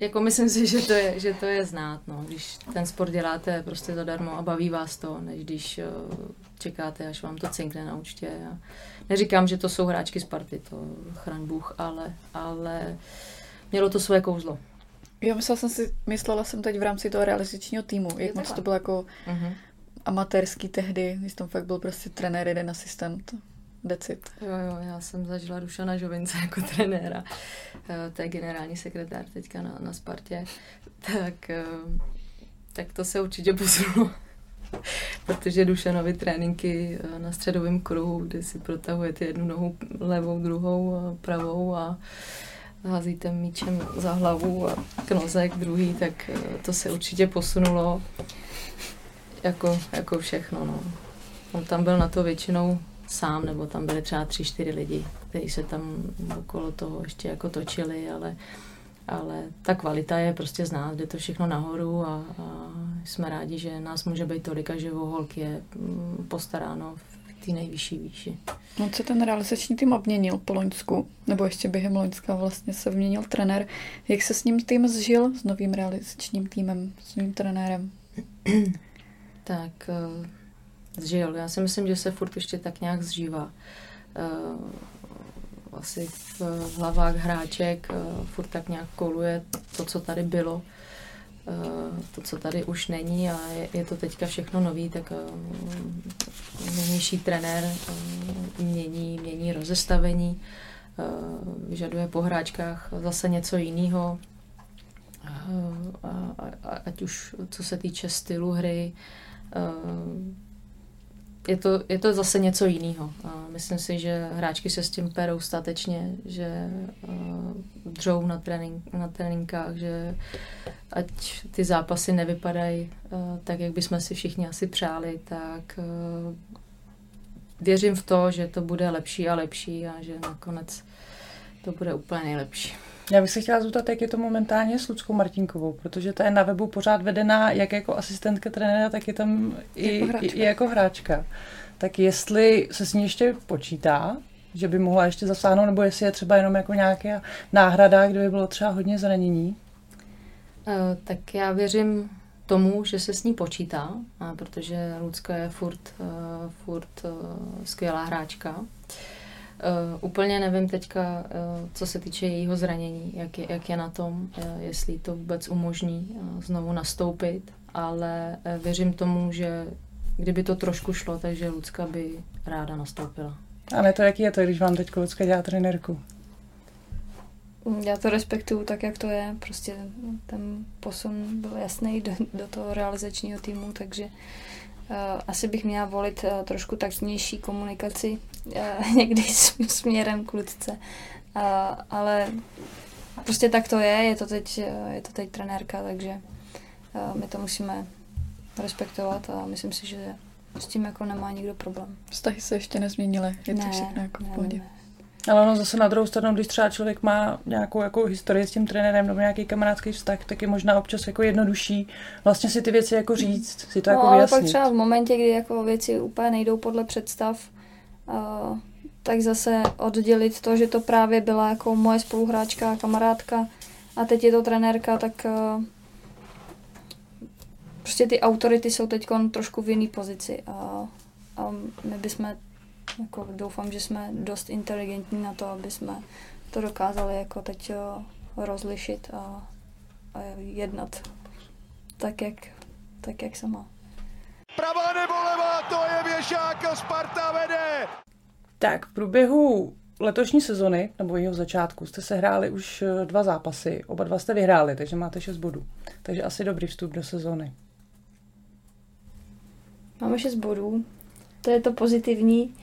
jako myslím si, že to je, že to je znát, no. Když ten sport děláte prostě zadarmo a baví vás to, než když uh, čekáte, až vám to cinkne na účtě. A neříkám, že to jsou hráčky z party, to chraň Bůh, ale, ale mělo to své kouzlo. Jo, myslela jsem si, myslela jsem teď v rámci toho realizačního týmu, jak moc to bylo jako uh-huh. Amatérský tehdy, když tam fakt byl prostě trenér, jeden asistent. Decit. Jo, jo, já jsem zažila Dušana Žovince jako trenéra. Eh, to je generální sekretář teďka na, na Spartě. Tak, eh, tak to se určitě posunulo. Protože Dušanovi tréninky eh, na středovém kruhu, kde si protahujete jednu nohu levou, druhou, pravou a házíte míčem za hlavu a k noze k druhý, tak to se určitě posunulo jako, jako všechno. No. On tam byl na to většinou sám, nebo tam byly třeba tři, čtyři lidi, kteří se tam okolo toho ještě jako točili, ale, ale ta kvalita je prostě znát, jde to všechno nahoru a, a jsme rádi, že nás může být tolik a že o holky je mm, postaráno v té nejvyšší výši. No co ten realizační tým obměnil po Loňsku, nebo ještě během Loňska vlastně se vměnil trenér. Jak se s ním tým zžil, s novým realizačním týmem, s novým trenérem? tak eh, zžil. Já si myslím, že se furt ještě tak nějak zžívá. Uh, asi v hlavách hráček uh, furt tak nějak koluje to, co tady bylo, to, co tady už není a je, je to teďka všechno nový, tak nynější trenér mění, mění rozestavení, vyžaduje po hráčkách zase něco jiného, ať už co se týče stylu hry, je to, je to zase něco jiného. Myslím si, že hráčky se s tím perou statečně, že uh, dřou na, trénink, na tréninkách, že ať ty zápasy nevypadají tak, jak bychom si všichni asi přáli, tak věřím v to, že to bude lepší a lepší a že nakonec to bude úplně nejlepší. Já bych se chtěla zeptat, jak je to momentálně s Ludskou Martinkovou, protože ta je na webu pořád vedená jak jako asistentka trenéra, tak je tam i jako hráčka. I, i jako hráčka. Tak jestli se s ní ještě počítá, že by mohla ještě zasáhnout, nebo jestli je třeba jenom jako nějaká náhrada, kdyby bylo třeba hodně zranění? Uh, tak já věřím tomu, že se s ní počítá, protože Lucka je furt, uh, furt uh, skvělá hráčka. Uh, úplně nevím teďka, uh, co se týče jejího zranění, jak je, jak je na tom, uh, jestli to vůbec umožní uh, znovu nastoupit, ale uh, věřím tomu, že kdyby to trošku šlo, takže Lucka by ráda nastoupila. A ne to, jaký je to, když vám teď Lucka dělá trenérku? Já to respektuju tak, jak to je. Prostě ten posun byl jasný do, do toho realizačního týmu, takže uh, asi bych měla volit uh, trošku taktnější komunikaci někdy směrem k Lucce. Uh, ale prostě tak to je, je to teď, uh, je to teď trenérka, takže my to musíme respektovat a myslím si, že s tím jako nemá nikdo problém. Vztahy se ještě nezměnily, je to ne, všechno jako v pohodě. Ne, ne. Ale ono zase na druhou stranu, když třeba člověk má nějakou jako historii s tím trenérem nebo nějaký kamarádský vztah, tak je možná občas jako jednodušší vlastně si ty věci jako říct, si to no, jako ale vyjasnit. pak třeba v momentě, kdy jako věci úplně nejdou podle představ, tak zase oddělit to, že to právě byla jako moje spoluhráčka a kamarádka a teď je to trenérka, tak prostě ty autority jsou teď trošku v jiný pozici a, a my bychom jako doufám, že jsme dost inteligentní na to, aby jsme to dokázali jako teď rozlišit a, a jednat tak, jak, tak, jak se má. Pravá nebo levá, to je věšák a Sparta vede! Tak v průběhu letošní sezony, nebo jeho začátku, jste se hráli už eh, dva zápasy. Oba dva jste vyhráli, takže máte 6 bodů. Takže asi dobrý vstup do sezony. Máme 6 bodů, to je to pozitivní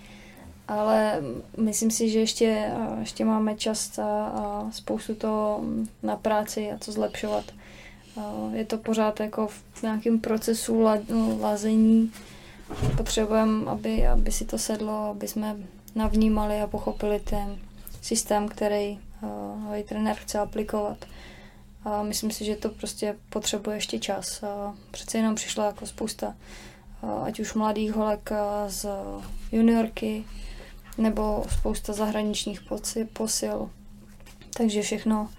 ale myslím si, že ještě, ještě máme čas a, a spoustu toho na práci a co zlepšovat. Je to pořád jako v nějakém procesu la, no, lazení. Potřebujeme, aby, aby si to sedlo, aby jsme navnímali a pochopili ten systém, který nový trenér chce aplikovat. A myslím si, že to prostě potřebuje ještě čas. A přece jenom přišla jako spousta ať už mladých holek z juniorky, nebo spousta zahraničních posil. Takže všechno,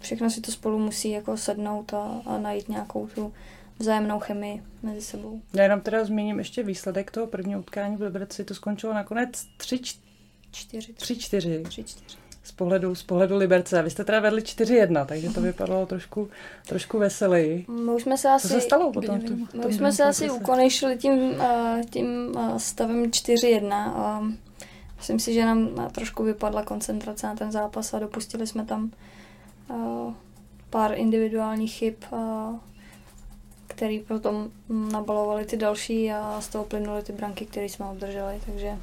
všechno si to spolu musí jako sednout a, a najít nějakou tu vzájemnou chemii mezi sebou. Já jenom teda zmíním ještě výsledek toho prvního utkání v Liberci. To skončilo nakonec 3-4. 3-4 z pohledu, z pohledu Liberce. Vy jste teda vedli 4-1, takže to vypadalo trošku, trošku veseleji. My už jsme se asi, Co se stalo potom? My už jsme se asi ukonejšili tím, tím stavem 4-1. Myslím si, že nám trošku vypadla koncentrace na ten zápas a dopustili jsme tam pár individuálních chyb, který potom nabalovali ty další a z toho plynuly ty branky, které jsme obdrželi. Takže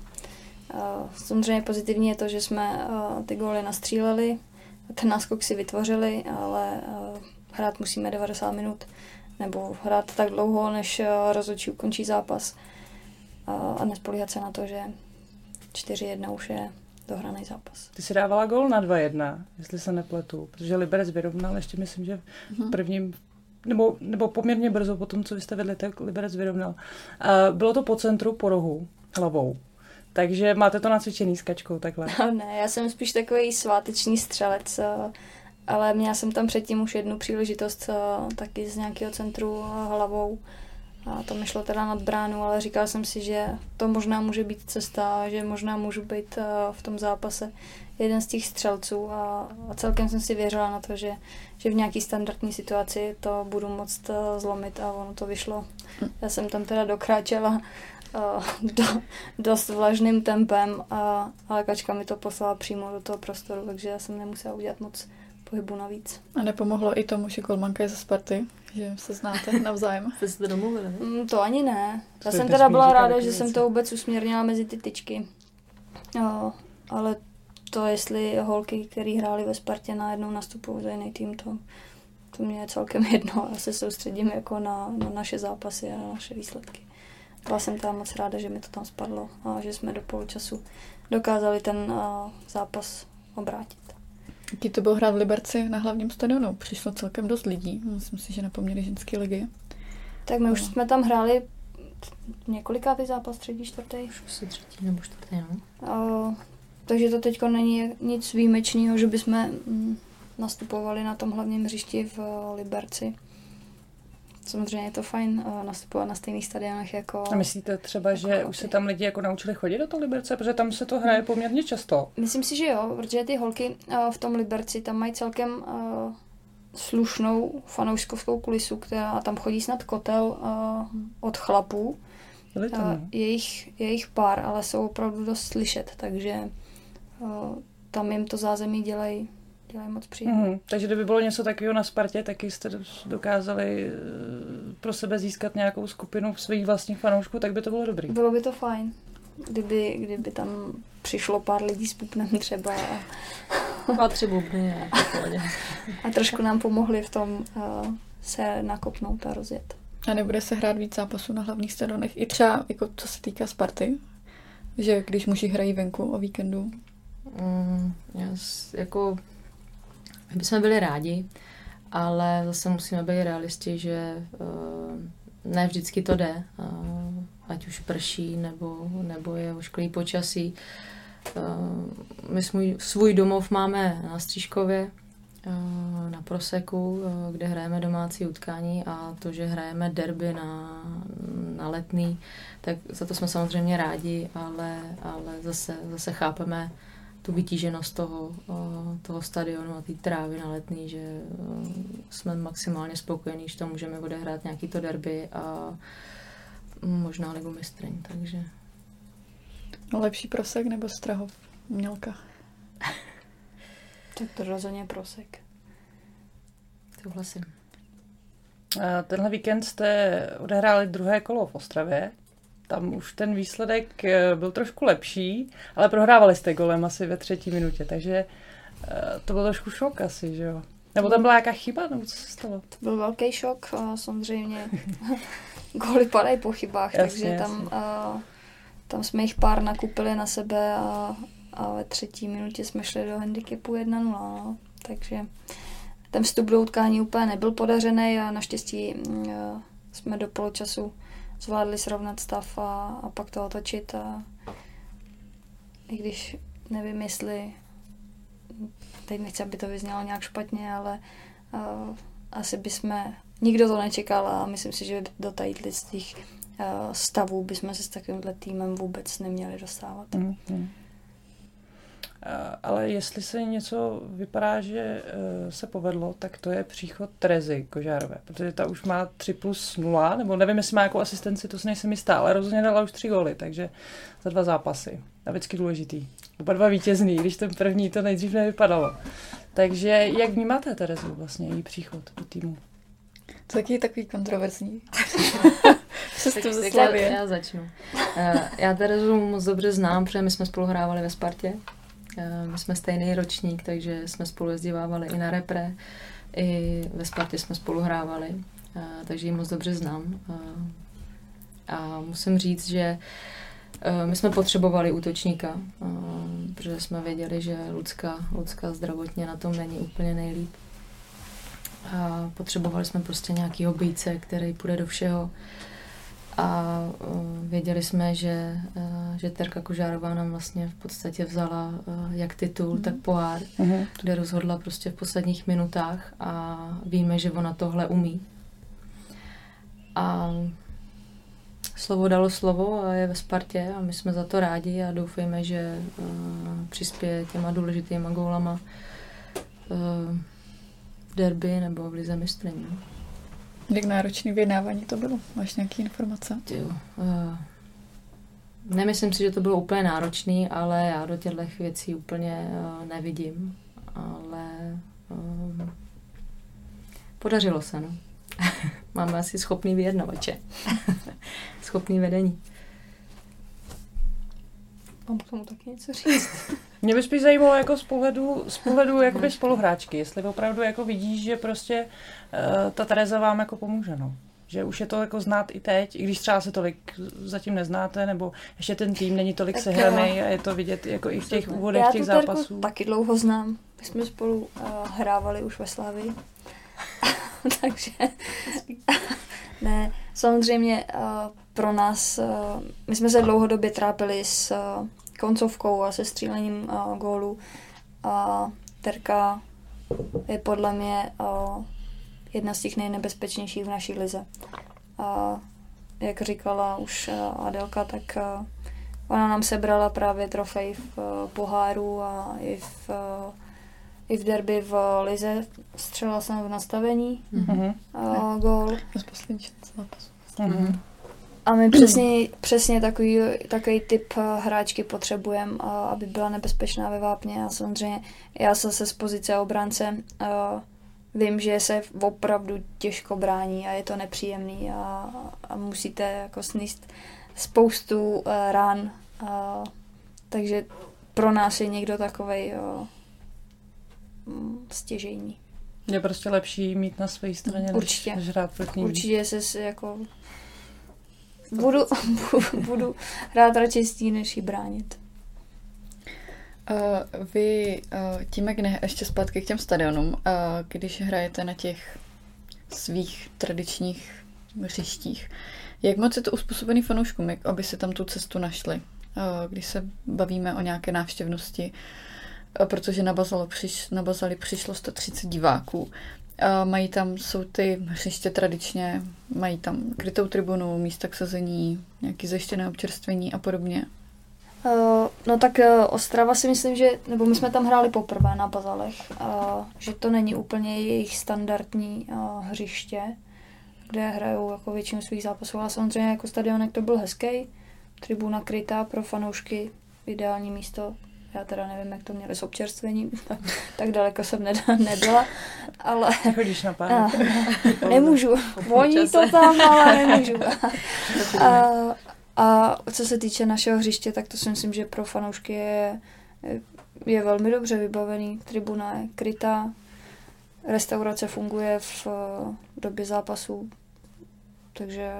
Samozřejmě pozitivní je to, že jsme ty góly nastříleli, ten náskok si vytvořili, ale hrát musíme 90 minut nebo hrát tak dlouho, než rozhodčí ukončí zápas a nespolíhat se na to, že 4-1 už je dohraný zápas. Ty si dávala gól na 2-1, jestli se nepletu, protože Liberec vyrovnal ještě myslím, že v mhm. prvním nebo, nebo poměrně brzo po tom, co vy jste vedli, tak Liberec vyrovnal. bylo to po centru, po rohu, hlavou. Takže máte to nacvičený s kačkou takhle? No, ne, já jsem spíš takový sváteční střelec, eh, ale měla jsem tam předtím už jednu příležitost eh, taky z nějakého centru eh, hlavou. A to mi šlo teda nad bránu, ale říkal jsem si, že to možná může být cesta, že možná můžu být v tom zápase jeden z těch střelců a, a celkem jsem si věřila na to, že, že v nějaký standardní situaci to budu moct zlomit a ono to vyšlo. Já jsem tam teda dokráčela do, dost vlažným tempem, a, ale kačka mi to poslala přímo do toho prostoru, takže já jsem nemusela udělat moc pohybu navíc. A nepomohlo i tomu, že Kolmanka je ze Sparty, že se znáte navzájem? Vy jste domluvili, mm, To ani ne. Já jsem teda byla ráda, že jsem to vůbec usměrnila mezi ty tyčky. Jo, ale to, jestli holky, které hrály ve Spartě, najednou nastupují za jiný tým, to, to mě je celkem jedno. Já se soustředím jako na, na naše zápasy a na naše výsledky. Byla jsem tam moc ráda, že mi to tam spadlo a že jsme do poločasu dokázali ten uh, zápas obrátit. Jaký to byl hrát v Liberci na hlavním stadionu? Přišlo celkem dost lidí, myslím si, že na poměry ženské ligy. Tak my no. už jsme tam hráli několikátý zápas, třetí, čtvrtý? Už asi třetí nebo čtvrtý, no. Uh, takže to teď není nic výjimečného, že bychom mm, nastupovali na tom hlavním hřišti v uh, Liberci. Samozřejmě je to fajn uh, nastupovat na stejných stadionech jako... A myslíte třeba, jako že holky. už se tam lidi jako naučili chodit do toho Liberce, protože tam se to hraje poměrně často? Myslím si, že jo, protože ty holky uh, v tom Liberci tam mají celkem uh, slušnou fanouškovskou kulisu, která a tam chodí snad kotel od chlapů. Byli tam, no. jejich, jejich pár, ale jsou opravdu dost slyšet, takže tam jim to zázemí dělají dělají moc příjemně. Mhm. Takže kdyby bylo něco takového na Spartě, taky jste dokázali eh, pro sebe získat nějakou skupinu svých vlastních fanoušků, tak by to bylo dobrý. Bylo by to fajn, kdyby, kdyby tam přišlo pár lidí s pupnem třeba a, Dva, tři bubny a a trošku nám pomohli v tom uh, se nakopnout a rozjet. A nebude se hrát víc zápasů na hlavních stadionech. I třeba, jako co se týká Sparty, že když muži hrají venku o víkendu. Mm, já jako, bychom byli rádi, ale zase musíme být realisti, že uh, ne vždycky to jde, uh, ať už prší, nebo, nebo je ošklý počasí. Uh, my svůj, svůj domov máme na Střížkově, uh, na Proseku, uh, kde hrajeme domácí utkání a to, že hrajeme derby na, na letný, tak za to jsme samozřejmě rádi, ale, ale zase, zase chápeme, tu vytíženost toho, eh, toho stadionu a té trávy na letný, že eh, jsme maximálně spokojení, že tam můžeme odehrát nějaký to derby a možná ligu mistryň, takže No, lepší prosek nebo Strahov? Mělka. Tak to rozhodně prosek. souhlasím. A Tenhle víkend jste odehráli druhé kolo v Ostravě. Tam už ten výsledek eh, byl trošku lepší, ale prohrávali jste golem asi ve třetí minutě, takže eh, to byl trošku šok asi, že jo? Nebo tam byla nějaká chyba, nebo co se stalo? To byl velký šok, a samozřejmě góly padají po chybách, Jasně, takže tam, jasně. a, tam jsme jich pár nakupili na sebe a, a ve třetí minutě jsme šli do handicapu 1-0, no. takže ten vstup do utkání úplně nebyl podařený a naštěstí mm, a, jsme do poločasu zvládli srovnat stav a, a pak to otočit a i když nevím, jestli teď nechci, aby to vyznělo nějak špatně, ale uh, asi bychom, nikdo to nečekal a myslím si, že do těch uh, stavů bychom se s takovýmhle týmem vůbec neměli dostávat. Mm, mm. A- Ale jestli se něco vypadá, že eh, se povedlo, tak to je příchod Terezy Kožárové, protože ta už má 3 plus 0, nebo nevím, jestli má nějakou asistenci, to si nejsem jistá, ale rozhodně dala už tři góly, takže za dva zápasy. A vždycky důležitý. Oba dva vítězný, když ten první to nejdřív nevypadalo. Takže jak vnímáte Terezu vlastně, její příchod do týmu? To je taky takový kontroverzní. Přesto Tak, ze já, já začnu. Eh, Já Terezu moc dobře znám, protože my jsme spolu hrávali ve Spartě. Eh, My jsme stejný ročník, takže jsme spolu jezdívávali i na repre. I ve Spartě jsme spolu hrávali, eh, takže ji moc dobře znám. Eh, A musím říct, že my jsme potřebovali útočníka, protože jsme věděli, že Lucka, Lucka zdravotně na tom není úplně nejlíp. A potřebovali jsme prostě nějakýho bejce, který půjde do všeho. A uh, věděli jsme, že, uh, že Terka Kožárová nám vlastně v podstatě vzala uh, jak titul, Mhm. tak pohár, Mhm. kde rozhodla prostě v posledních minutách a víme, že ona tohle umí. A slovo dalo slovo a je ve Spartě a my jsme za to rádi a doufejme, že přispěje těma důležitýma gólama v derby nebo v lize mistryň. Jak náročný vyjednávání to bylo? Máš nějaké informace? Jo, uh, nemyslím si, že to bylo úplně náročný, ale já do těchto věcí úplně uh, nevidím. Ale um, podařilo se, no. Máme asi schopný vyjednavače. schopný vedení. Mám k tomu taky něco říct. Mě by spíš zajímalo jako z pohledu, z pohledu jakoby spoluhráčky, jestli opravdu jako vidíš, že prostě uh, ta Tereza vám jako pomůže, no. Že už je to jako znát i teď, i když třeba se tolik zatím neznáte, nebo ještě ten tým není tolik Tak sehraný a je to vidět jako i v těch úvodech Já těch zápasů. taky dlouho znám. My jsme spolu uh, hrávali už ve Slavii. Takže ne, samozřejmě uh, pro nás, uh, my jsme se dlouhodobě trápili s uh, koncovkou a se střílením uh, gólu. A Terka je podle mě jedna z těch nejnebezpečnějších v naší lize. A jak říkala už Adelka, tak ona nám sebrala právě trofej v poháru a i v, i v derby v Lize střelila jsem v nastavení Mhm. uh, gól. Z poslední zápasu. A my přesně, přesně takový, takový typ eh, hráčky potřebujeme, eh, aby byla nebezpečná ve vápně. A samozřejmě já zase z pozice obránce eh, vím, že se opravdu těžko brání a je to nepříjemný a, a musíte jako sníst spoustu rán. A, takže pro nás je někdo takovej jo, stěžejní. Je prostě lepší mít na své straně, Určitě. než hrát proti ní. Určitě se jako budu, budu hrát radši s ní, než ji bránit. Uh, vy uh, tím, jak ne, ještě zpátky k těm stadionům, uh, když hrajete na těch svých tradičních hřištích, jak moc je to uspůsobený fanouškům, jak aby si tam tu cestu našli? Uh, když se bavíme o nějaké návštěvnosti, uh, protože na, Bazalu přiš, na Bazali přišlo 130 diváků, uh, mají tam, jsou ty hřiště tradičně, mají tam krytou tribunu, místa k sezení, nějaké zajištěné občerstvení a podobně. Uh, no tak uh, Ostrava si myslím, že, nebo my jsme tam hráli poprvé na Bazalech, uh, že to není úplně jejich standardní hřiště, kde hrajou jako většinu svých zápasů, ale samozřejmě jako stadionek to byl hezký, tribuna krytá pro fanoušky, ideální místo. Já teda nevím, jak to měli s občerstvením, tak, tak daleko jsem ned- nebyla, ale Chodíš na pár. a, nemůžu. Voní to tam, ale nemůžu. A, a co se týče našeho hřiště, tak to si myslím, že pro fanoušky je, je velmi dobře vybavený. Tribuna je krytá, restaurace funguje v době zápasů, takže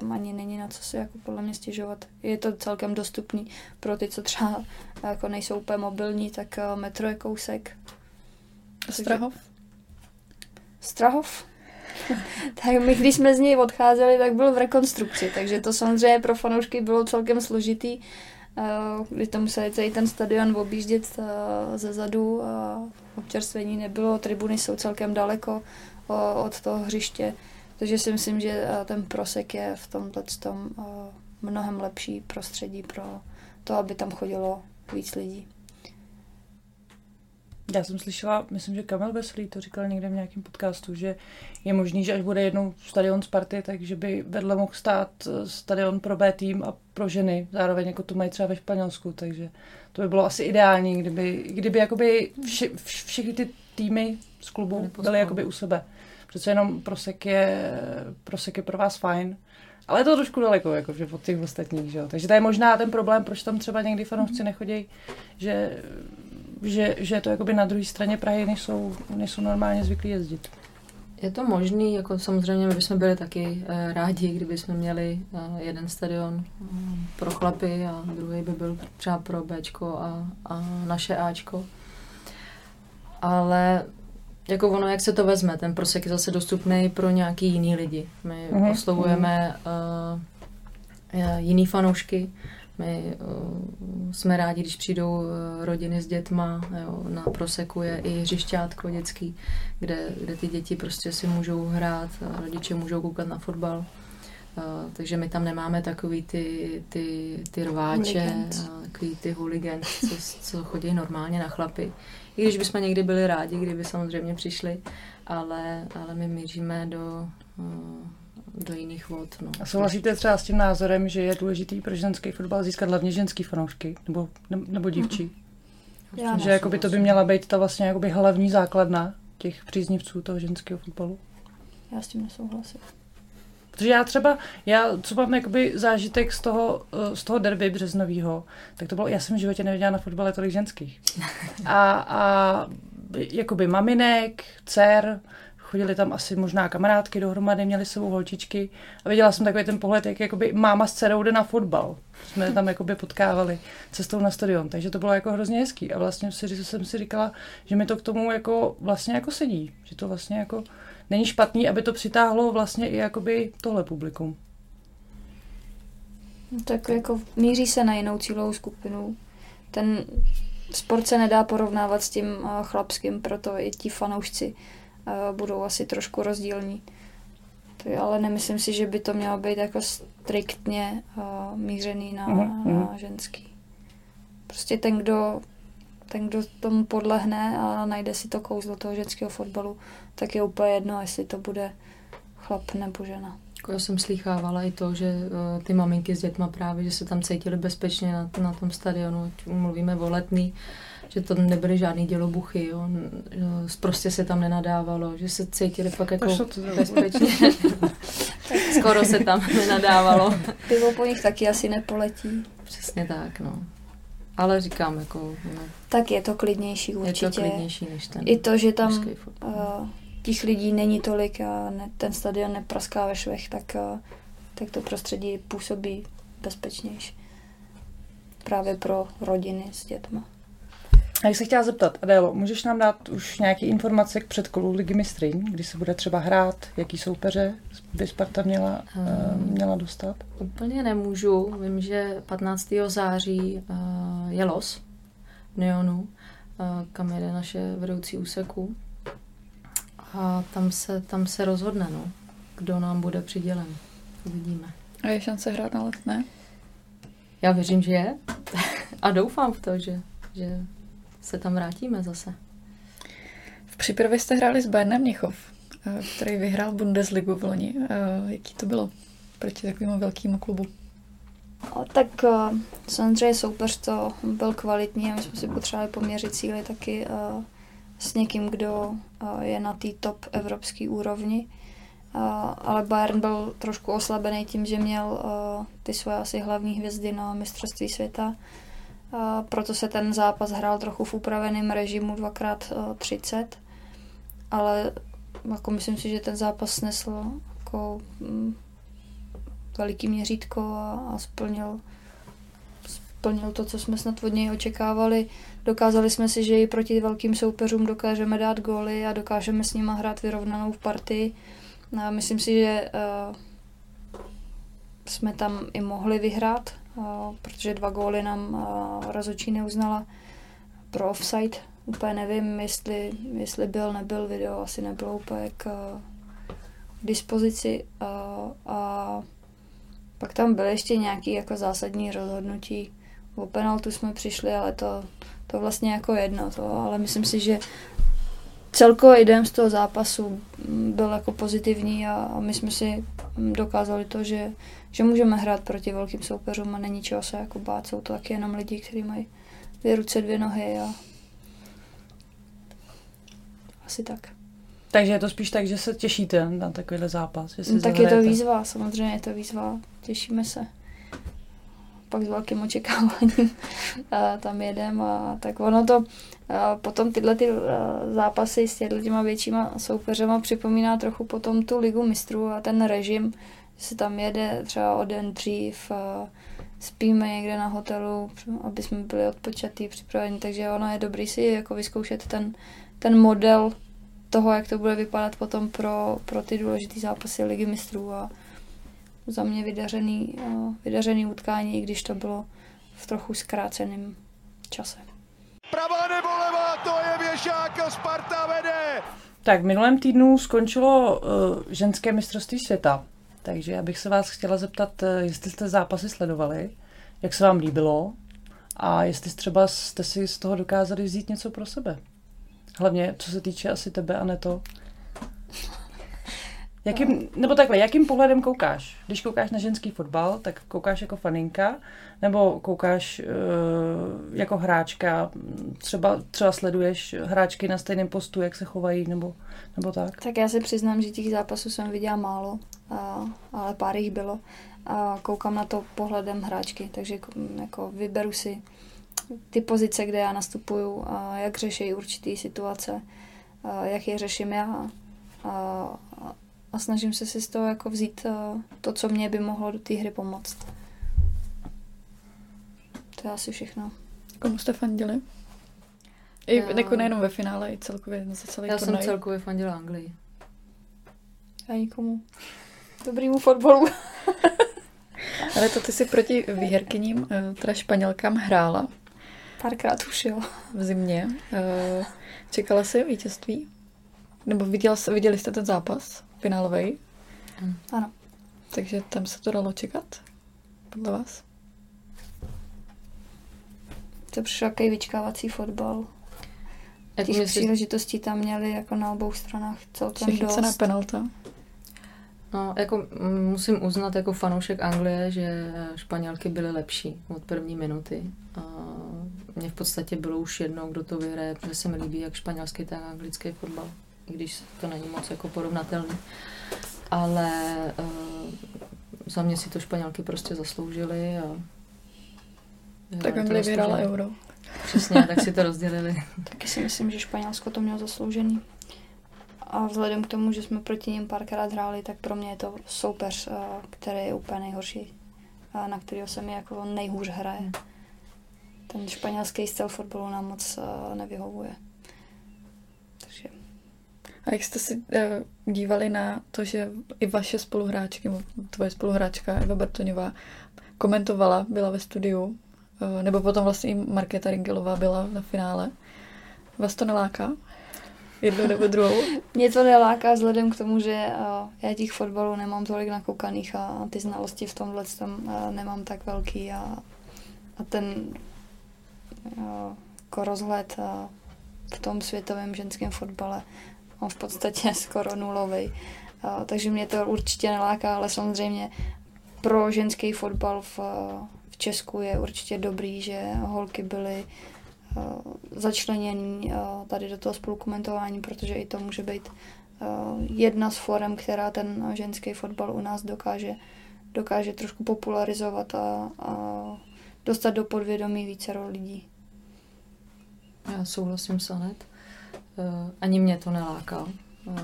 tam ani není na co si jako podle mě stěžovat. Je to celkem dostupný pro ty, co třeba jako nejsou úplně mobilní, tak eh, metro je kousek. Strahov? Strahov? tak my, když jsme z něj odcházeli, tak byl v rekonstrukci, takže to samozřejmě pro fanoušky bylo celkem složitý, eh, kdy to museli celý ten stadion objíždět eh, ze zadu a občerstvení nebylo, tribuny jsou celkem daleko od toho hřiště, takže si myslím, že eh, ten prosek je v tomhle tom eh, mnohem lepší prostředí pro to, aby tam chodilo víc lidí. Já jsem slyšela, myslím, že Kamil Veselý to říkal někde v nějakém podcastu, že je možný, že až bude jednou stadion Sparty, takže by vedle mohl stát eh, stadion pro B tým a pro ženy, zároveň jako to mají třeba ve Španělsku, takže to by bylo asi ideální, kdyby, kdyby jakoby vše, vš, všechny ty týmy z klubu Byly jakoby u sebe. Přece jenom prosek je, prosek je pro vás fajn, ale je to trošku daleko, jako, že od těch ostatních, že jo. Takže to je možná ten problém, proč tam třeba někdy fanoušci nechodí, že že, že je to jakoby na druhé straně Prahy, než jsou, než jsou normálně zvyklí jezdit. Je to možný, jako samozřejmě my bychom byli taky eh, rádi, kdyby jsme měli eh, jeden stadion eh, pro chlapy a druhý by byl třeba pro Bčko a, a naše Ačko. Ale jako ono, jak se to vezme, ten prosek je zase dostupný pro nějaký jiný lidi. My Mhm. oslovujeme uh, jiný fanoušky, my uh, jsme rádi, když přijdou uh, rodiny s dětma, jo, na proseku je i hřišťátko dětský, kde, kde ty děti prostě si můžou hrát, a rodiče můžou koukat na fotbal. Uh, takže my tam nemáme takový ty, ty, ty rváče, a takový ty hooligans, co, co chodí normálně na chlapy. I když bychom někdy byli rádi, kdyby samozřejmě přišli, ale, ale my míříme do, uh, do jiných vod. No. A souhlasíte třeba s tím názorem, že je důležitý pro ženský fotbal získat hlavně ženský fanoušky nebo, ne- nebo dívčí? Já že jakoby to by měla být ta vlastně jakoby hlavní základna těch příznivců toho ženského fotbalu? Já s tím nesouhlasím. Protože já třeba, já co mám jakoby zážitek z toho, eh, z toho derby březnového, tak to bylo, já jsem v životě neviděla na fotbale tolik ženských. A, a jakoby maminek, dcer, chodili tam asi možná kamarádky dohromady, měli s sebou holčičky a viděla jsem takový ten pohled, jak jakoby máma s dcerou jde na fotbal. Jsme tam jakoby potkávali cestou na stadion, takže to bylo jako hrozně hezký a vlastně si, jsem si říkala, že mi to k tomu jako vlastně jako sedí, že to vlastně jako není špatný, aby to přitáhlo vlastně i jakoby tohle publikum. No, tak jako míří se na jinou cílovou skupinu. Ten sport se nedá porovnávat s tím eh, chlapským, proto i ti fanoušci eh, budou asi trošku rozdílní. To je, ale nemyslím si, že by to mělo být jako striktně uh, mířený na, Mhm, mhm. na ženský. Prostě ten, kdo ten, kdo tomu podlehne a najde si to kouzlo toho ženského fotbalu, tak je úplně jedno, jestli to bude chlap nebo žena. Jako já jsem slýchávala i to, že uh, ty maminky s dětma právě, že se tam cítily bezpečně na, na tom stadionu, ať mluvíme o letný, že to nebyly žádný dělobuchy, jo. prostě se tam nenadávalo, že se cítili fakt jako to bezpečně. Skoro se tam nenadávalo. Pivo po nich taky asi nepoletí. Přesně tak, no. Ale říkám, jako... No, tak je to klidnější určitě. Je to klidnější než ten I to, že tam uh, těch lidí není tolik a ne, ten stadion nepraská ve švech, tak, uh, tak to prostředí působí bezpečnější. Právě pro rodiny s dětma. A jak se chtěla zeptat, Adélo, můžeš nám dát už nějaké informace k předkolu Ligy mistryň, kdy se bude třeba hrát, jaký soupeře by Sparta měla, uh, měla dostat? Úplně nemůžu. Vím, že 15. září uh, je los v Neonu, uh, kam jede naše vedoucí úseku. A tam se, tam se rozhodne, no, kdo nám bude přidělen. Uvidíme. A je šance hrát na let, ne? Já věřím, že je. A doufám v to, že, že se tam vrátíme zase. V přípravě jste hráli s Bayernem Měchov, eh, který vyhrál Bundesligu v loni. Eh, jaký to bylo proti takovému velkému klubu? A tak uh, samozřejmě soupeř to byl kvalitní a my jsme si potřebovali poměřit síly taky uh, s někým, kdo uh, je na té top evropské úrovni. Uh, ale Bayern byl trošku oslabený tím, že měl uh, ty svoje asi hlavní hvězdy na mistrovství světa proto se ten zápas hrál trochu v upraveném režimu 2x30, ale jako myslím si, že ten zápas snesl jako mm, veliký měřítko a, a splnil, splnil to, co jsme snad od něj očekávali. Dokázali jsme si, že i proti velkým soupeřům dokážeme dát góly a dokážeme s nimi hrát vyrovnanou v partii. A myslím si, že uh, jsme tam i mohli vyhrát, protože dva góly nám rozočí neuznala pro offside. Úplně nevím, jestli, jestli byl, nebyl video, asi nebylo úplně k, k dispozici. A, a pak tam byly ještě nějaké jako zásadní rozhodnutí. O penaltu jsme přišli, ale to, to vlastně jako jedno. To, ale myslím si, že celkový den z toho zápasu byl jako pozitivní a, a my jsme si dokázali to, že, že můžeme hrát proti velkým soupeřům a není čeho se jako bát. Jsou to taky jenom lidi, kteří mají dvě ruce, dvě nohy a asi tak. Takže je to spíš tak, že se těšíte na takovýhle zápas? Že si no, tak je to výzva, samozřejmě je to výzva, těšíme se. Pak s velkým očekáváním tam jedem a tak ono to potom tyhle ty zápasy s těma většíma soupeřema připomíná trochu potom tu ligu mistrů a ten režim, že se tam jede třeba o den dřív, a spíme někde na hotelu, aby jsme byli odpočatý, připraveni, takže ono je dobrý si jako vyzkoušet ten, ten model toho, jak to bude vypadat potom pro, pro ty důležité zápasy ligy mistrů a za mě vydařený, vydařený utkání, i když to bylo v trochu zkráceném čase. Pravá nebo levá, to je věšák, Sparta vede! Tak v minulém týdnu skončilo uh, ženské mistrovství světa, takže já bych se vás chtěla zeptat, uh, jestli jste zápasy sledovali, jak se vám líbilo a jestli třeba jste si z toho dokázali vzít něco pro sebe. Hlavně, co se týče asi tebe, a ne to. Jakým, nebo takhle, jakým pohledem koukáš? Když koukáš na ženský fotbal, tak koukáš jako faninka, nebo koukáš uh, jako hráčka, třeba, třeba sleduješ hráčky na stejném postu, jak se chovají, nebo, nebo tak? Tak já se přiznám, že těch zápasů jsem viděla málo, a, ale pár jich bylo. A koukám na to pohledem hráčky, takže jako vyberu si ty pozice, kde já nastupuju, a jak řeší určitý situace, a jak je řeším já. A, a snažím se si z toho jako vzít to, co mě by mohlo do té hry pomoct. To je asi všechno. Komu jste fandili? I já... jako nejenom ve finále, i celkově za celý Já turnaj. jsem celkově fandila Anglii. Já nikomu. Dobrýmu fotbalu. Ale to ty si proti výherkyním, eh, teda Španělkám hrála. Párkrát už jo. V zimě. Eh, čekala jsi vítězství? Nebo viděla, viděli jste ten zápas finálový? Ano. Takže tam se to dalo čekat? Podle vás? To přišel takový vyčkávací fotbal. Jak Těch myslíš, příležitostí tam měli jako na obou stranách celkem Všechny se na dost. penalta. No, jako mm, musím uznat jako fanoušek Anglie, že Španělky byly lepší od první minuty. A mně v podstatě bylo už jedno, kdo to vyhraje, protože se mi líbí jak španělský, tak anglický fotbal. I když to není moc jako porovnatelný. Ale uh, za mě si to Španělky prostě zasloužily a Tak vyhráli to Anglie vyhrála euro. Přesně, tak si to rozdělili. Taky si myslím, že Španělsko to mělo zasloužený. A vzhledem k tomu, že jsme proti ním párkrát hráli, tak pro mě je to soupeř, eh, který je úplně nejhorší. A na kterého se mi jako nejhůř hraje. Ten španělský styl fotbalu nám moc eh, nevyhovuje. A jak jste si uh, dívali na to, že i vaše spoluhráčky, tvoje spoluhráčka Eva Bartoňová komentovala, byla ve studiu, uh, nebo potom vlastně i Markéta Ringelová byla na finále. Vás to neláká? Jednu nebo druhou? Mě to neláká vzhledem k tomu, že uh, já těch fotbalů nemám tolik nakoukaných a ty znalosti v tomhle tom uh, nemám tak velký a, a ten uh, jako rozhled v tom světovém ženském fotbale v podstatě skoro nulový. Takže mě to určitě neláká, ale samozřejmě pro ženský fotbal v, v Česku je určitě dobrý, že holky byly začleněný tady do toho spolukomentování, protože i to může být jedna z forem, která ten ženský fotbal u nás dokáže, dokáže trošku popularizovat a, a dostat do podvědomí více lidí. Já souhlasím s Anet. Uh, ani mě to neláká. Uh,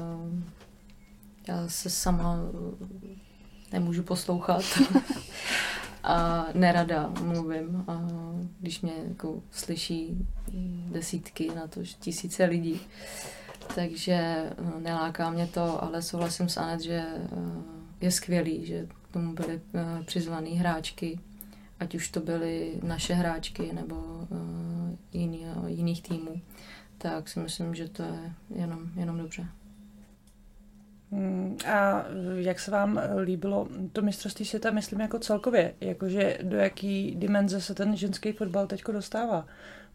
já se sama uh, nemůžu poslouchat a nerada mluvím, a když mě jako slyší desítky na to tisíce lidí. Takže neláká mě to, ale souhlasím s Anet, že je skvělý, že k tomu byly přizvané hráčky, ať už to byly naše hráčky nebo jiný, jiných týmů, tak si myslím, že to je jenom, jenom dobře. Hmm, A jak se vám líbilo to mistrovství světa, myslím jako celkově, jakože do jaký dimenze se ten ženský fotbal teď dostává?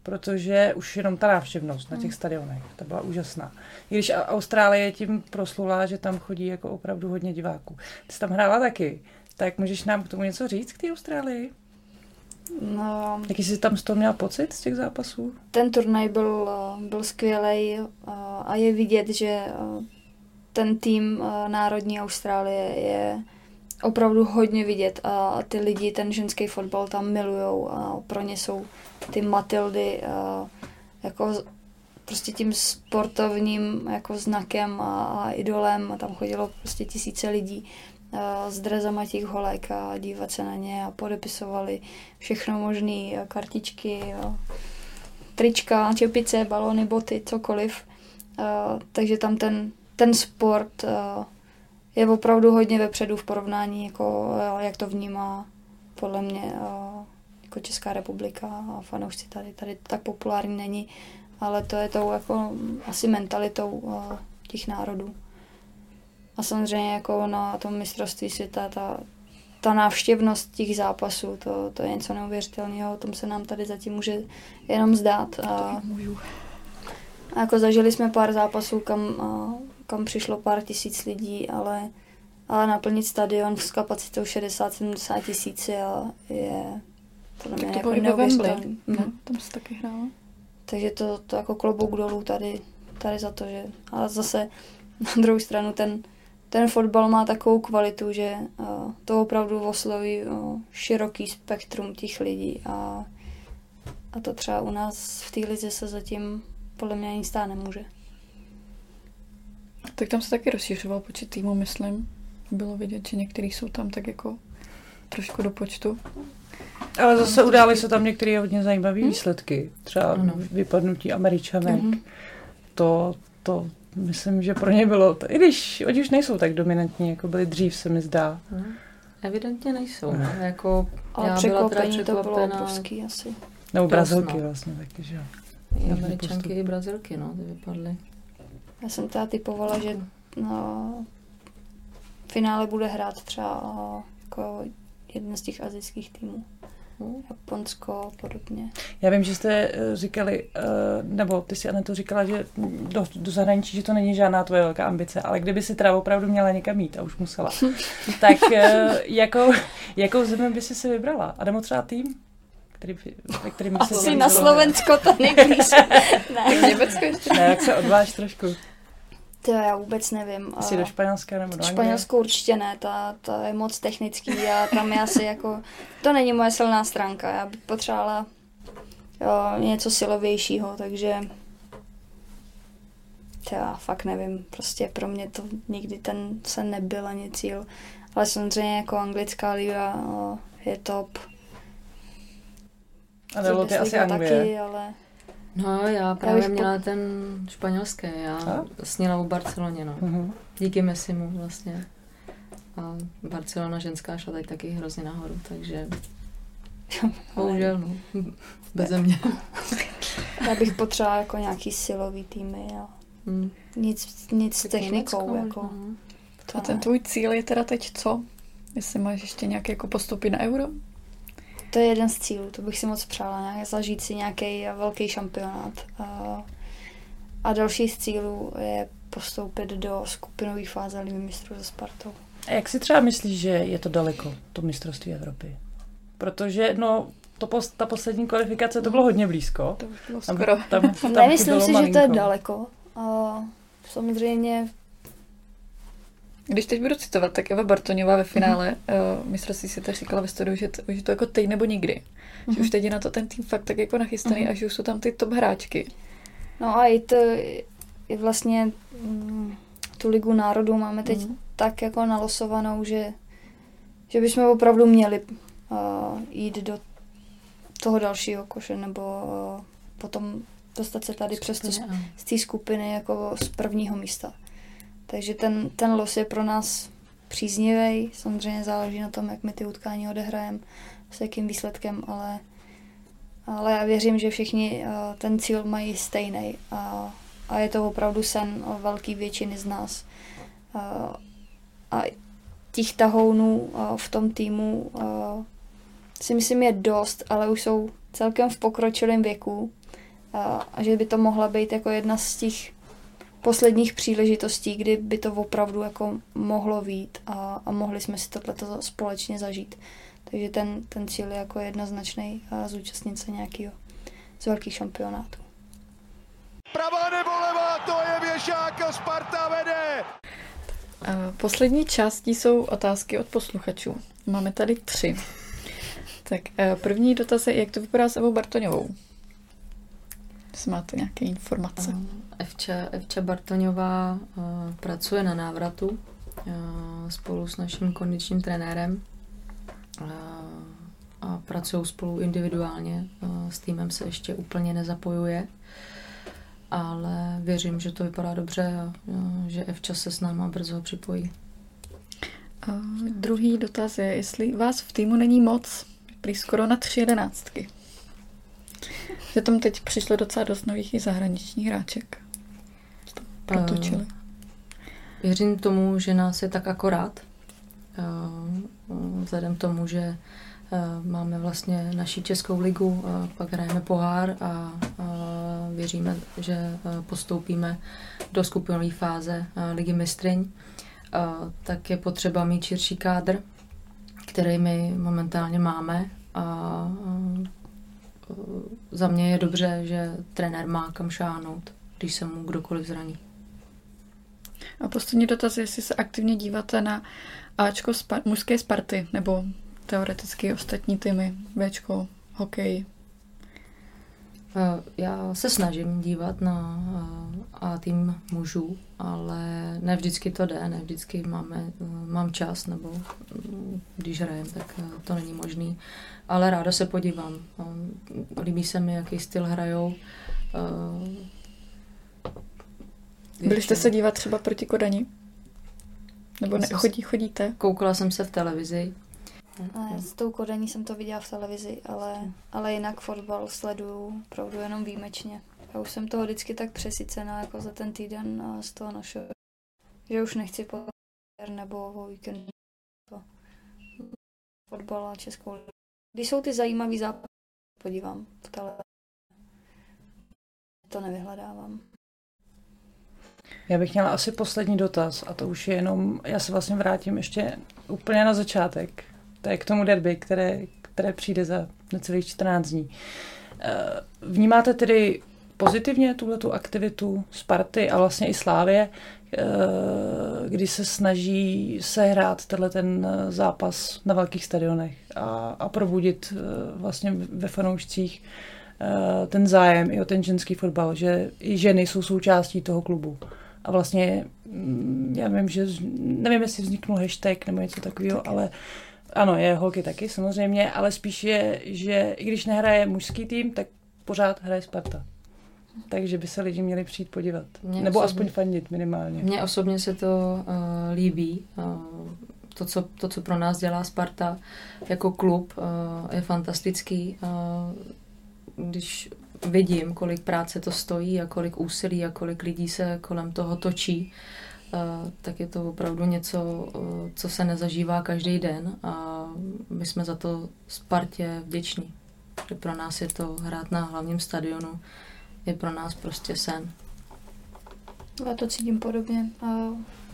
Protože už jenom ta návštěvnost na těch stadionech, ta byla úžasná. I když Austrálie je tím proslulá, že tam chodí jako opravdu hodně diváků. Ty jsi tam hrála taky, tak můžeš nám k tomu něco říct k té Austrálii? No, Jaký jsi tam z toho měla pocit z těch zápasů? ten turnaj byl, eh, byl skvělý a je vidět, že eh, ten tým eh, Národní Austrálie je opravdu hodně vidět a ty lidi ten ženský fotbal tam milujou a pro ně jsou ty Matildy jako prostě tím sportovním jako znakem a, a idolem a tam chodilo prostě tisíce lidí eh, s drezama těch holek a dívat se na ně a podepisovali všechno možné, kartičky, jo, trička, čepice, balony, boty, cokoliv. Uh, takže tam ten, ten sport je opravdu hodně vepředu v porovnání, jako, jak to vnímá podle mě jako Česká republika a fanoušci tady, tady tak populární není, ale to je tou jako asi mentalitou těch národů. A samozřejmě jako na tom mistrovství světa ta, ta návštěvnost těch zápasů, to, to je něco neuvěřitelného, o tom se nám tady zatím může jenom zdát. A, a jako zažili jsme pár zápasů, kam, a, kam přišlo pár tisíc lidí, ale, ale naplnit stadion s kapacitou 60-70 tisíc je, je podle mě to jako bylo Wembley. neuvěřitelný. No, Mhm. tam se taky hrála. Takže to, to jako klobouk dolů tady, tady za to, že... Ale zase na druhou stranu ten, ten fotbal má takovou kvalitu, že uh, to opravdu osloví uh, široký spektrum těch lidí a, a to třeba u nás v té lize se zatím podle mě ani stát nemůže. Tak tam se taky rozšiřoval počet týmů, myslím. Bylo vidět, že některý jsou tam tak jako trošku do počtu. Ale zase udály se tam některé hodně zajímavé Hm? výsledky. Třeba Ano. vypadnutí Američanek. Mhm. To, to myslím, že pro ně bylo, to, i když oni už nejsou tak dominantní, jako byli dřív, se mi zdá. No, evidentně nejsou. Ne. No. Jako, Ale já byla teda překvapení to bylo obrovský asi. Nebo Brazilky no. vlastně taky, že jo. I američanky, i brazilky, no, ty vypadly. Já jsem teda typovala, že no, v finále bude hrát třeba uh, jako jeden z těch azijských týmů. Japonsko podobně. Já vím, že jste eh, říkali, eh, nebo ty si Aneto říkala, že do, do zahraničí, že to není žádná tvoje velká ambice, ale kdyby si teda opravdu měla někam jít a už musela, tak eh, jakou, jakou zemi by si si vybrala? A nebo třeba tým? Který, by se Asi na? Slovensko to nejblíž. Ne, Německu ještě? Ne, jak se odváž trošku. To já vůbec nevím. Asi A do Španělska nebo do Anglie? Španělsko určitě ne, ta, ta je moc technický a tam je asi jako, to není moje silná stránka, já bych potřebovala jo, něco silovějšího, takže to já fakt nevím, prostě pro mě to nikdy ten se nebyl ani cíl, ale samozřejmě jako anglická liga o, je top. A nebo ty asi Anglie. taky, ale No, já právě po- měla ten španělský, já A? sněla v Barceloně, no. Mhm. Díky Messimu vlastně. A Barcelona ženská šla tady taky hrozně nahoru, takže bohužel, no. Beze mě. já bych potřebovala jako nějaký silový týmy a Hmm. nic, nic s technikou, jako. To A ten ne. tvůj cíl je teda teď co? Jestli máš ještě nějaký jako postupy na euro? To je jeden z cílů, to bych si moc přála, nějak, zažít si nějaký velký šampionát. A, a další z cílů je postoupit do skupinové fáze Ligy mistrů se Spartou. A jak si třeba myslíš, že je to daleko, to mistrovství Evropy? Protože, no, to pos, ta poslední kvalifikace, to bylo hodně blízko. To už bylo Tam, skoro. tam, tam Nemyslím chybělo si, že to je malinko. daleko. A samozřejmě Když teď budu citovat, tak Eva Bartoňová ve finále uh, mistrovství si to říkala ve studiu, že to, že to jako teď nebo nikdy. Že už teď je na to ten tým fakt tak jako nachystaný a že už jsou tam ty top hráčky. No a i to i vlastně mm, tu ligu národů máme teď Mhm. tak jako nalosovanou, že, že bychom opravdu měli uh, jít do toho dalšího koše nebo uh, potom dostat se tady přes to Skupiny, z té skupiny jako z prvního místa. Takže ten, ten los je pro nás příznivý. Samozřejmě záleží na tom, jak my ty utkání odehrajeme, s jakým výsledkem, ale, ale já věřím, že všichni uh, ten cíl mají stejný a, a je to opravdu sen o velký většiny z nás. Uh, a těch tahounů uh, v tom týmu si myslím je dost, ale už jsou celkem v pokročilém věku a, a že by to mohla být jako jedna z těch posledních příležitostí, kdy by to opravdu jako mohlo vít a, a mohli jsme si tohleto společně zažít. Takže ten, ten cíl je jako jednoznačný a zúčastnit se nějakého z velkých šampionátů. Pravá nebo levá, to je věšák, Sparta vede. Poslední částí jsou otázky od posluchačů. Máme tady tři. Tak uh, první dotaz je, jak to vypadá s Evou Bartoňovou? Jestli máte nějaké informace. Evča, Evča Bartoňová uh, pracuje na návratu uh, spolu s naším kondičním trenérem uh, a pracují spolu individuálně. S týmem se ještě úplně nezapojuje, ale věřím, že to vypadá dobře a že Evča se s náma brzo připojí. Uh, druhý dotaz je, jestli vás v týmu není moc, prý skoro na tři jedenáctky. Že tam teď přišlo docela dost nových i zahraničních hráček. Protočili. Věřím tomu, že nás je tak akorát. Eh, Vzhledem k tomu, že eh, máme vlastně naši Českou ligu, eh, pak hrajeme pohár a eh, věříme, že eh, postoupíme do skupinové fáze eh, ligy mistryň, eh, tak je potřeba mít širší kádr, který my momentálně máme a eh, za mě je dobře, že trenér má kam šáhnout, když se mu kdokoliv zraní. A poslední dotaz je, jestli se aktivně díváte na Ačko Spar- mužské Sparty, nebo teoreticky ostatní týmy, Bčko, hokej. Eh, Já se snažím dívat na eh, A tým mužů, ale ne vždycky to jde, ne vždycky máme, eh, mám čas, nebo mm, když hrajem, tak to není možný. Ale ráda se podívám. Líbí se mi, jaký styl hrajou. Eh, Byli jste většinou- se dívat třeba proti Kodani? Nebo ne, chodí, chodíte? Koukala jsem se v televizi. Ne, s tou Kodaní jsem to viděla v televizi, ale, ale jinak fotbal sleduju opravdu jenom výjimečně. Já už jsem toho vždycky tak přesycená jako za ten týden a z toho našeho, že už nechci po nebo o víkendu fotbal a českou ligu. když jsou ty zajímavý zápasy, podívám v tele. To nevyhledávám. Já bych měla asi poslední dotaz a to už je jenom, já se vlastně vrátím ještě úplně na začátek. To je k tomu derby, které, které přijde za necelých 14 dní. Eh, vnímáte tedy pozitivně tuhle tu aktivitu Sparty a vlastně i Slávě, eh, kdy se snaží sehrát tenhle ten zápas na velkých stadionech a, a probudit eh, vlastně ve fanoušcích ten zájem i o ten ženský fotbal, že i ženy jsou součástí toho klubu. A vlastně, mm, já vím, že, nevím, jestli vzniknul hashtag nebo něco takového, ale ano, je holky taky samozřejmě, ale spíš je, že i když nehraje mužský tým, tak pořád hraje Sparta. Takže by se lidi měli přijít podívat. Mě Nebo osobně, aspoň fandit minimálně. Mně osobně se to uh, líbí. Uh, to co, to, co pro nás dělá Sparta jako klub, uh, je fantastický. Uh, když vidím, kolik práce to stojí a kolik úsilí a kolik lidí se kolem toho točí, uh, tak je to opravdu něco, co se nezažívá každý den a my jsme za to Spartě vděční. Pro nás je to hrát na hlavním stadionu, je pro nás prostě sen. Já to cítím podobně.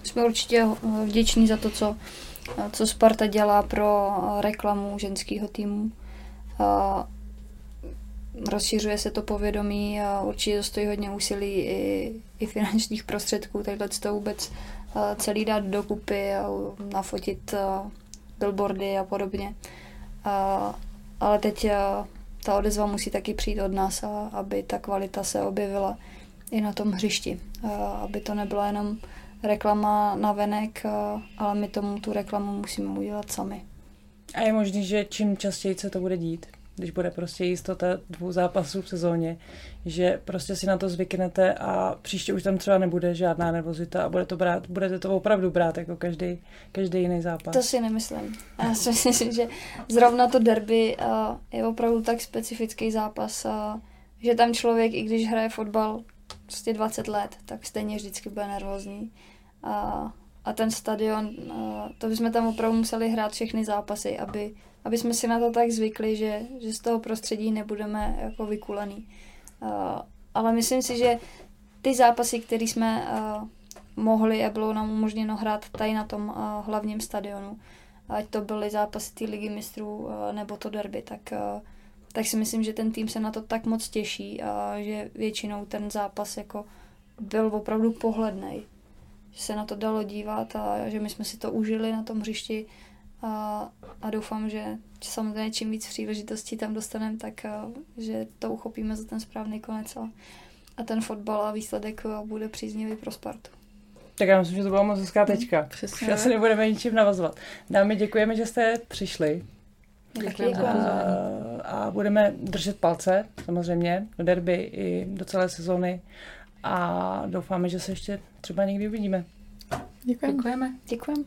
Jsme určitě vděční za to, co, co Sparta dělá pro reklamu ženského týmu. Rozšiřuje se to povědomí a určitě to stojí hodně úsilí i, i finančních prostředků, takhle to vůbec celý dát dokupy a nafotit billboardy a podobně. Ale teď ta odezva musí taky přijít od nás, a aby ta kvalita se objevila i na tom hřišti. A aby to nebyla jenom reklama na venek, ale my tomu tu reklamu musíme udělat sami. A je možné, že čím častěji se to bude dít? Když bude prostě jistota dvou zápasů v sezóně, že prostě si na to zvyknete a příště už tam třeba nebude žádná nervozita a bude to brát, budete to opravdu brát jako každý, každý jiný zápas. To si nemyslím. Já si myslím, že zrovna to derby je opravdu tak specifický zápas, že tam člověk, i když hraje fotbal prostě 20 let, tak stejně vždycky bude nervózní. A, a ten stadion, to bychom tam opravdu museli hrát všechny zápasy, aby aby jsme si na to tak zvykli, že, že z toho prostředí nebudeme jako vykulený. Uh, ale myslím si, že ty zápasy, které jsme uh, mohli a bylo nám umožněno hrát tady na tom uh, hlavním stadionu, ať to byly zápasy té ligy mistrů uh, nebo to derby, tak, uh, tak si myslím, že ten tým se na to tak moc těší a že většinou ten zápas jako byl opravdu pohledný. Že se na to dalo dívat a že my jsme si to užili na tom hřišti a, a doufám, že samozřejmě čím víc příležitostí tam dostaneme, tak a, že to uchopíme za ten správný konec a, a ten fotbal a výsledek bude příznivý pro Spartu. Tak já myslím, že to byla moc hezká tečka. No, přesně. Už asi nebudeme ničím navazovat. Dámy, děkujeme, že jste přišli. Děkujeme. A, a budeme držet palce, samozřejmě, do derby i do celé sezóny. A doufáme, že se ještě třeba někdy uvidíme. Děkujeme. Děkujeme. Děkujeme.